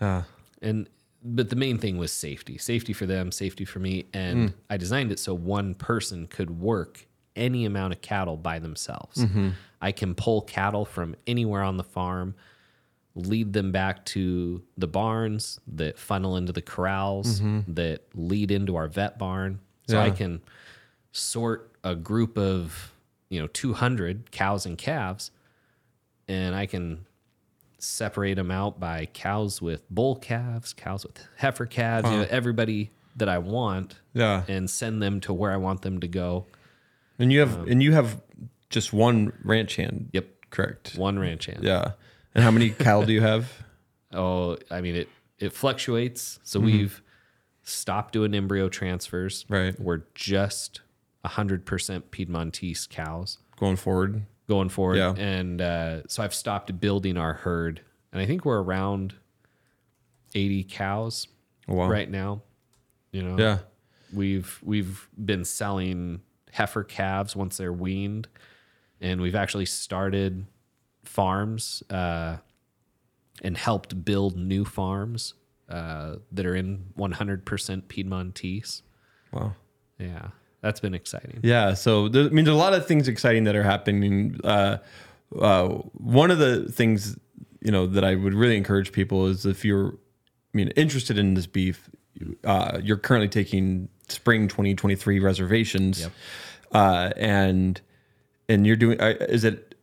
Yeah. and but the main thing was safety safety for them safety for me. And mm. i designed it so one person could work any amount of cattle by themselves. Mm-hmm. I can pull cattle from anywhere on the farm lead them back to the barns that funnel into the corrals mm-hmm. that lead into our vet barn. So i can sort a group of you know 200 cows and calves and i can separate them out by cows with bull calves, cows with heifer calves, you know, everybody that I want, Yeah. and send them to where I want them to go. And you have um, and you have just one ranch hand. Yep, Correct. one ranch hand. Yeah. And how many cattle do you have? <laughs> Oh, I mean it. It fluctuates. So mm-hmm. we've stopped doing embryo transfers. Right. We're just hundred percent Piedmontese cows Going forward. Going forward. Yeah. And uh, so I've stopped building our herd, and I think we're around eighty cows Oh, wow. right now. You know. Yeah. We've we've been selling heifer calves once they're weaned, and we've actually started farms uh, and helped build new farms uh, that are in 100% Piedmontese. Wow. Yeah, that's been exciting. Yeah. So there, I mean, there's a lot of things exciting that are happening. Uh, uh, one of the things you know that I would really encourage people is if you're, I mean, interested in this beef, uh, you're currently taking spring 2023 reservations, Yep. uh, and and you're doing. Uh, is it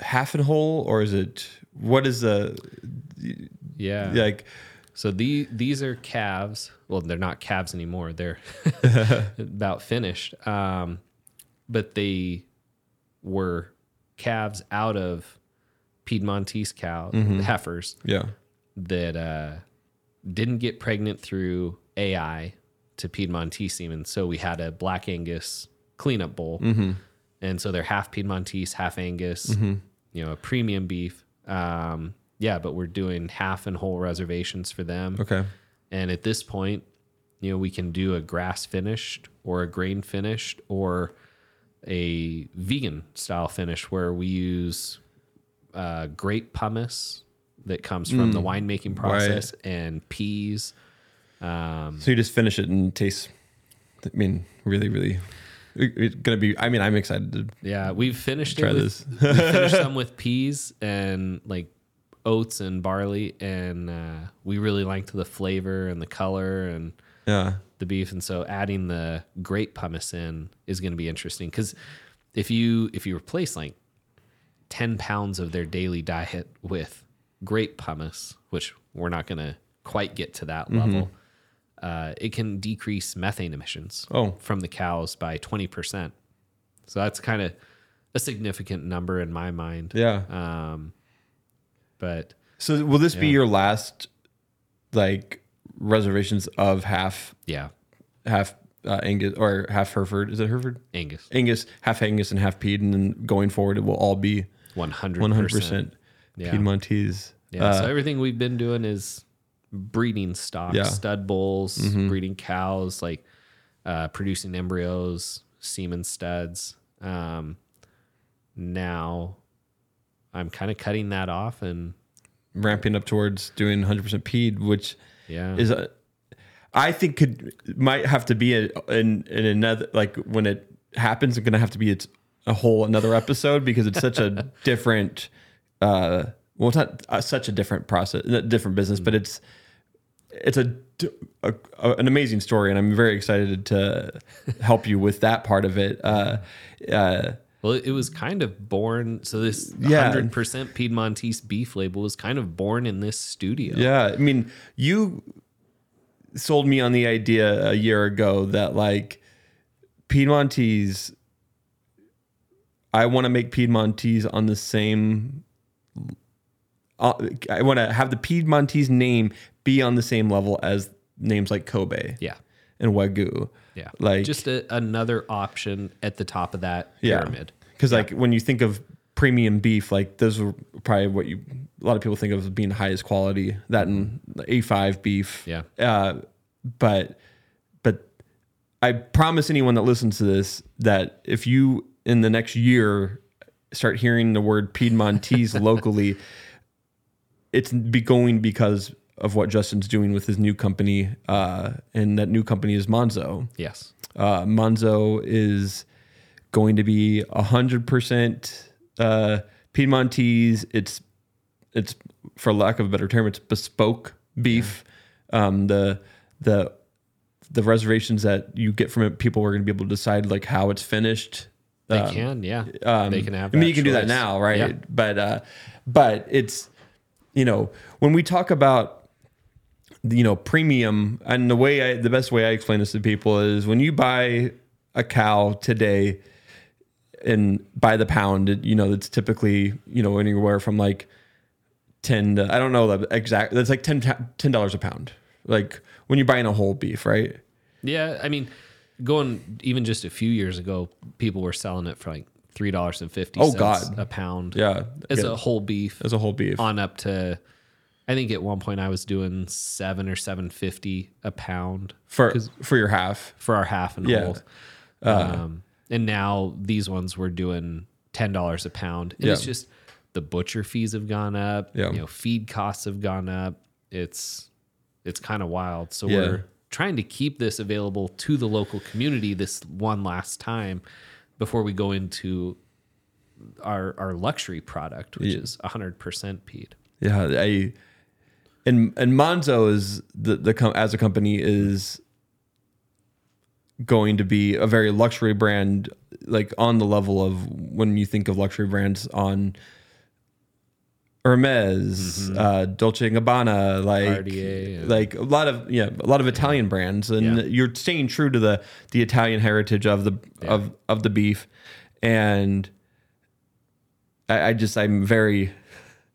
half and whole or is it what is the Yeah. like? So the these are calves. Well, they're not calves anymore. They're <laughs> about finished. Um, but they were calves out of Piedmontese cow heifers Yeah. that uh, didn't get pregnant through AI to Piedmontese semen. So we had a Black Angus cleanup bull, and so they're half Piedmontese, half Angus. You know, a premium beef. Um, yeah, but we're doing half and whole reservations for them. Okay. And at this point, you know, we can do a grass finished or a grain finished or a vegan style finish where we use uh, grape pumice that comes from the winemaking process and peas. Um, So you just finish it and taste. I mean, really, really, it- it's gonna be. I mean, I'm excited to yeah, we've finished try it with, this. we finished <laughs> some with peas and like oats and barley, and uh, we really liked the flavor and the color and yeah. the beef and so adding the grape pumice in is going to be interesting because if you if you replace like 10 pounds of their daily diet with grape pumice which we're not going to quite get to that level uh, it can decrease methane emissions Oh. from the cows by 20% so that's kind of a significant number in my mind Yeah. um, but So will this be your last, like, reservations of half yeah half uh, Angus or half Hereford? Is it Hereford? angus Angus, half Angus, and half Pied, and then going forward, it will all be 100% 100 percent Yeah. Piedmontese. Yeah. Uh, so everything we've been doing is breeding stock, Yeah. Mm-hmm. stud bulls, breeding cows, like uh, producing embryos, semen studs. Um, now I'm kind of cutting that off and ramping up towards doing 100% Pied, which Yeah. is a, I think could might have to be a, in in another like when it happens, it's gonna have to be its a whole another episode because it's such a <laughs> different. uh Well, it's not uh, such a different process, different business, but it's it's a, a- a- an amazing story, and I'm very excited to help you with that part of it. Uh, uh, Well, it was kind of born. So this Yeah. hundred percent Piedmontese beef label was kind of born in this studio. Yeah, I mean, you sold me on the idea a year ago that like Piedmontese. I want to make Piedmontese on the same. Uh, I want to have the Piedmontese name be on the same level as names like Kobe Yeah. and Wagyu. Yeah. like just a, another option at the top of that pyramid. Because like when you think of premium beef, like those are probably what you a lot of people think of as being the highest quality. That and A5 beef. Yeah. Uh, but but I promise anyone that listens to this that if you in the next year start hearing the word Piedmontese <laughs> locally, it's be going because of what Justin's doing with his new company, uh, and that new company is Monzo Yes. uh, Monzo is going to be hundred percent uh, Piedmontese. It's it's for lack of a better term, it's bespoke beef. Um, the the the reservations that you get from it, people are going to be able to decide like how it's finished. They Um, can, yeah. um, they can have I mean, you can do that now, right? Yeah. But uh, but it's you know when we talk about you know premium, and the way I the best way I explain this to people is when you buy a cow today and by the pound, it, you know it's typically you know anywhere from like ten to I don't know the exact. That's like 10 ten dollars a pound. Like when you're buying a whole beef, right? Yeah, I mean, going even just a few years ago, people were selling it for like three dollars and fifty. Oh, God. a pound. Yeah, as Yeah. a whole beef, as a whole beef. on up to. I think at one point I was doing seven or seven fifty a pound for for your half. for our half and Yeah. hold. um, and now these ones we're doing ten dollars a pound. And It's just the butcher fees have gone up. Yeah. You know, feed costs have gone up. It's it's kind of wild. So Yeah. we're trying to keep this available to the local community this one last time before we go into our our luxury product, which is hundred percent Pied. Yeah, I and and Monzo is the the com- as a company is going to be a very luxury brand, like on the level of when you think of luxury brands on Hermes, uh, Dolce and Gabbana, like and- like a lot of yeah, a lot of Italian brands, and Yeah. you're staying true to the the Italian heritage of the of of the beef, and I, I just I'm very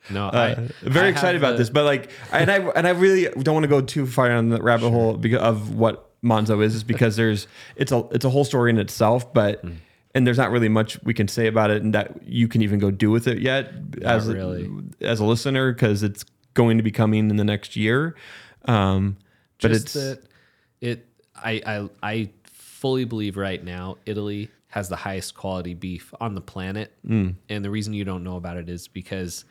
No, I, uh, very I excited about the- this, but like, and I and I really don't want to go too far down the rabbit hole because of what Monzo is, is because there's it's a it's a whole story in itself, but Hmm. and there's not really much we can say about it, and that you can even go do with it yet as a, really. as a listener because it's going to be coming in the next year. Um, but just it's that it I, I I fully believe right now Italy has the highest quality beef on the planet. Mm. And the reason you don't know about it is because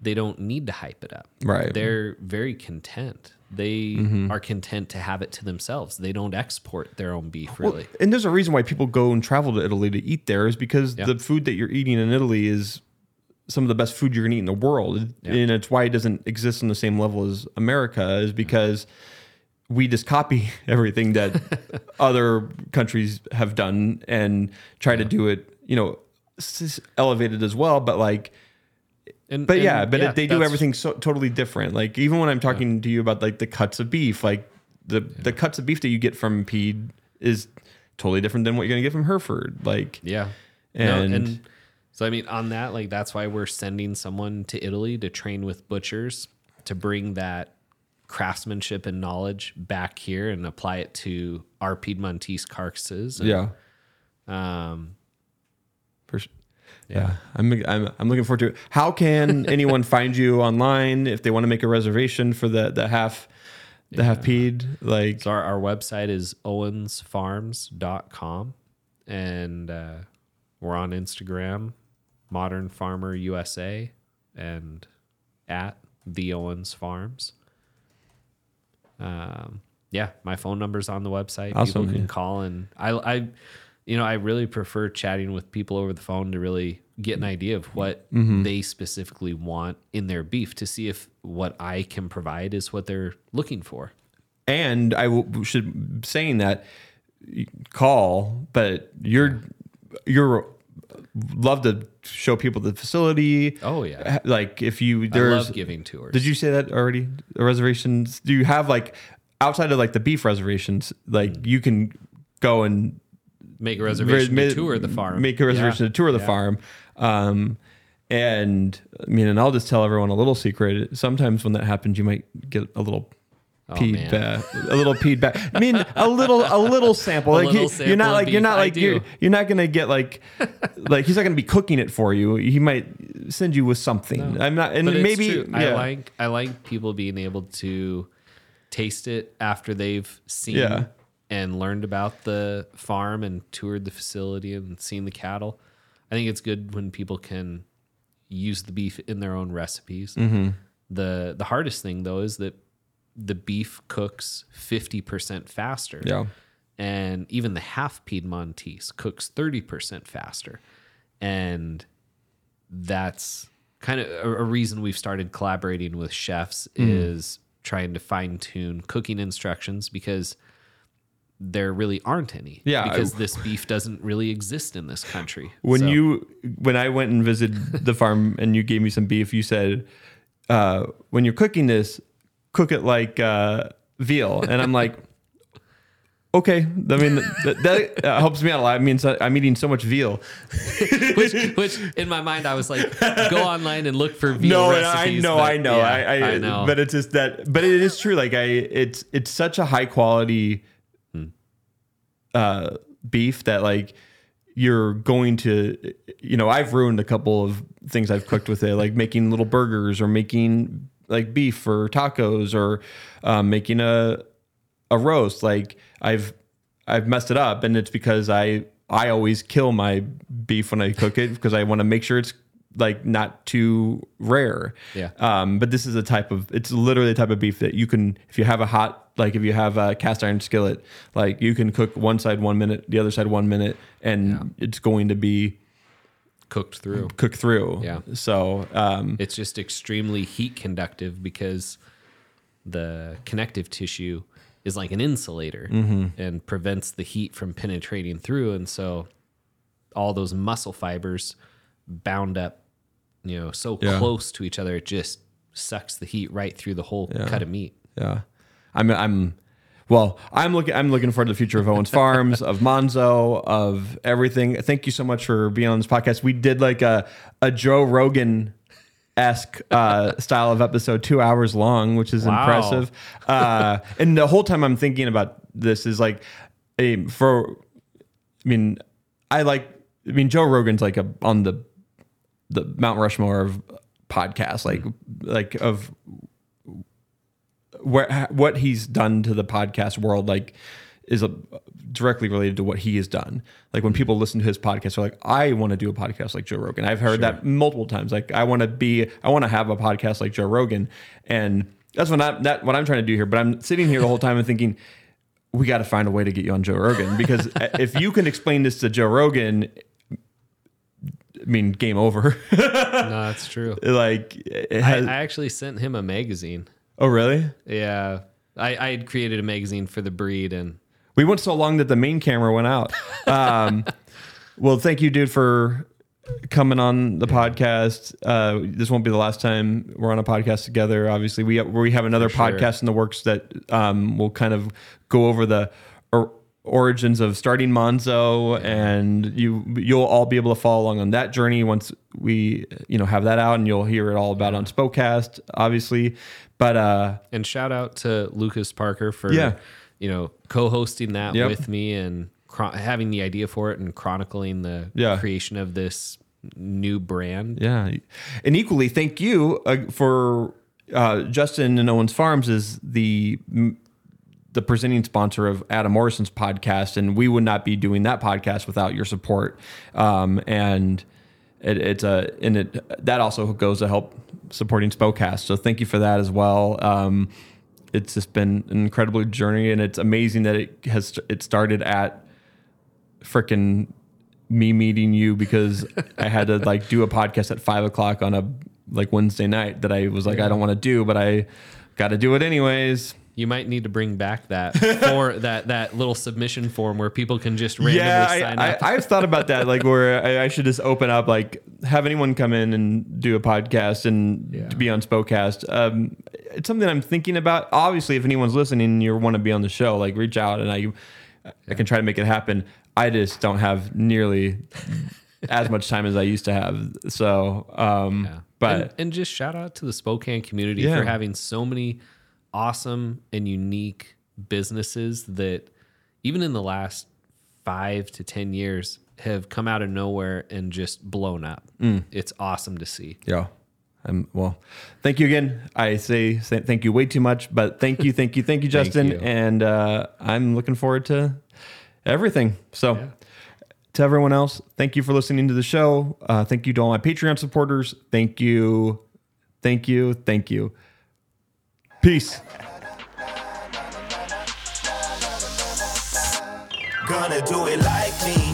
they don't need to hype it up. Right. Mm-hmm. They're very content. They are content to have it to themselves. They don't export their own beef really. Well, and there's a reason why people go and travel to Italy to eat there is because Yeah. the food that you're eating in Italy is some of the best food you're gonna eat in the world. And it's why it doesn't exist on the same level as America, is because we just copy <laughs> everything that <laughs> other countries have done and try to do it, you know, elevated as well. But like, and, but and yeah, but it, they do everything so totally different. Like even when I'm talking to you about like the cuts of beef, like the the cuts of beef that you get from Pied is totally different than what you're gonna get from Hereford. Like Yeah. No, And- and so I mean on that, like that's why we're sending someone to Italy to train with butchers to bring that craftsmanship and knowledge back here and apply it to our Piedmontese carcasses. And, yeah, Um for sure. Yeah, I'm, I'm I'm looking forward to it. How can <laughs> anyone find you online if they want to make a reservation for the the half the half Pied? Like so our, our website is owensfarms.com and uh, we're on Instagram, Modern Farmer USA and at the Owens Farms. Um, yeah, my phone number's on the website. Awesome, people can yeah. call and I, I, you know, I really prefer chatting with people over the phone to really get an idea of what Mm-hmm. they specifically want in their beef to see if what I can provide is what they're looking for. And I w- should saying that call, but you're you're love to show people the facility. Oh, yeah. like if you I there's love giving tours. Did you say that already? Reservations? Do you have like outside of like the beef reservations, like Mm. you can go and make a reservation ma- to tour the farm? Make a reservation Yeah. to tour the Yeah. farm. Um, and I mean, and I'll just tell everyone a little secret. Sometimes when that happens, you might get a little peed Oh, man. back, a little peed back. I mean, a little, a little sample. <laughs> A like little sample you're not like you're not like you're you're not gonna get like <laughs> like he's not gonna be cooking it for you. He might send you with something. I'm not, and But maybe true. I like I like people being able to taste it after they've seen Yeah. And learned about the farm and toured the facility and seen the cattle. I think it's good when people can use the beef in their own recipes. Mm-hmm. The the hardest thing though is that the beef cooks 50% faster. Yeah. And even the half Piedmontese cooks 30% faster. And that's kind of a, a reason we've started collaborating with chefs Mm. is trying to fine tune cooking instructions because there really aren't any. Yeah, I- Because this beef doesn't really exist in this country. <laughs> when So- you when I went and visited the <laughs> farm and you gave me some beef, you said uh, when you're cooking this, cook it like uh, veal, and I'm like. <laughs> Okay, I mean that, that uh, helps me out a lot. I mean, so, I'm eating so much veal. which, which in my mind, I was like, go online and look for veal no, recipes. I know, but I know, yeah, I, I, I know. But it's just that, but it is true. Like I, it's it's such a high quality uh, beef that like you're going to, you know, I've ruined a couple of things I've cooked with it, like making little burgers or making like beef for tacos or um, making a a roast. Like I've I've messed it up, and it's because I I always kill my beef when I cook it because I want to make sure it's like not too rare. Yeah. Um, but this is a type of it's literally a type of beef that you can if you have a hot like if you have a cast iron skillet, like you can cook one side one minute, the other side one minute, and it's going to be cooked through. cooked through. Yeah. So um, It's just extremely heat conductive because the connective tissue is like an insulator Mm-hmm. and prevents the heat from penetrating through. And so all those muscle fibers bound up, you know, so Yeah. close to each other, it just sucks the heat right through the whole cut of meat. Yeah, I'm. I'm. Well, I'm looking. I'm looking forward to the future of Owens Farms, of Monzo, of everything. Thank you so much for being on this podcast. We did like a a Joe Rogan esque uh, style of episode, two hours long, which is Wow. impressive. Uh, and the whole time I'm thinking about this is like, a for. I mean, I like. I mean, Joe Rogan's like a on the the Mount Rushmore of podcasts, like like of where what he's done to the podcast world like is a, directly related to what he has done. Like when people listen to his podcast, they're like, "I want to do a podcast like Joe Rogan." I've heard that multiple times. Like, I want to be, I want to have a podcast like Joe Rogan, and that's what I that what I'm trying to do here. But I'm sitting here the whole time and thinking, we got to find a way to get you on Joe Rogan because <laughs> if you can explain this to Joe Rogan, I mean, game over. <laughs> no, that's true. like, it I, I actually sent him a magazine. Oh really? Yeah. I, I had created a magazine for the breed and We went so long that the main camera went out. <laughs> Um, well, thank you, dude, for coming on the podcast. Uh, this won't be the last time we're on a podcast together. Obviously, we have, we have another sure. podcast in the works that um, will kind of go over the origins of starting Monzo, and you you'll all be able to follow along on that journey once we you know have that out, and you'll hear it all about on Spokecast, obviously. But uh, And shout out to Lucas Parker for Yeah. you know co-hosting that Yep. with me and chron- having the idea for it and chronicling the Yeah. creation of this new brand. Yeah, and equally, thank you uh, for uh, Justin and Owens Farms is the the presenting sponsor of Adam Morrison's podcast, and we would not be doing that podcast without your support. Um, and it, it's a and it that also goes to help supporting Spokecast. So thank you for that as well. Um, it's just been an incredible journey, and it's amazing that it has it started at freaking me meeting you because <laughs> I had to like do a podcast at five o'clock on a like Wednesday night that I was like I don't want to do, but I got to do it anyways. You might need to bring back that <laughs> for that that little submission form where people can just randomly Yeah, sign I, up. I, I've thought about that, like where I, I should just open up, like have anyone come in and do a podcast and Yeah. to be on Spokecast. Um, it's something I'm thinking about. Obviously, if anyone's listening and you want to be on the show, like reach out and I, I can try to make it happen. I just don't have nearly as much time as I used to have. So, um, Yeah. but and, and just shout out to the Spokane community Yeah. for having so many awesome and unique businesses that even in the last five to ten years have come out of nowhere and just blown up. Mm. It's awesome to see. Yeah. Um, well, thank you again. I say, say thank you way too much, but thank you, thank you, thank you, <laughs> Thank Justin. you. And uh, I'm looking forward to everything. So, to everyone else, thank you for listening to the show. Uh, thank you to all my Patreon supporters. Thank you, thank you, thank you. Peace. Gonna do it like me.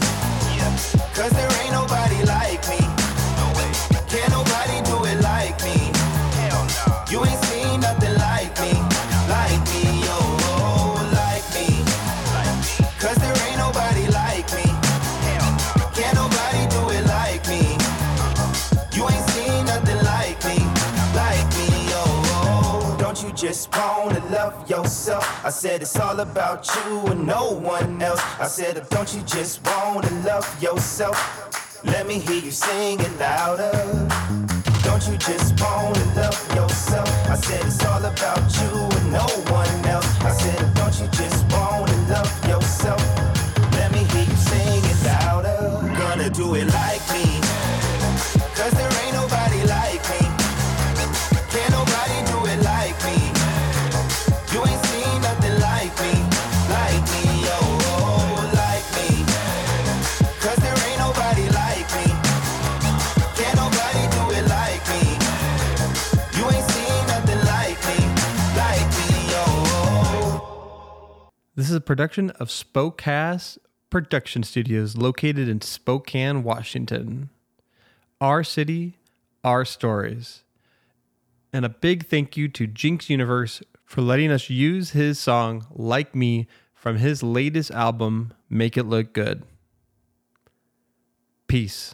Just wanna love yourself? I said it's all about you and no one else. I said, don't you just wanna love yourself? Let me hear you sing it louder. Don't you just wanna love yourself? I said it's all about you and no one else. I said, don't you just wanna love yourself? Let me hear you sing it louder. Gonna do it like This is a production of Spokecast Production Studios located in Spokane, Washington. Our city, our stories. And a big thank you to Jinx Universe for letting us use his song Like Me from his latest album, Make It Look Good. Peace.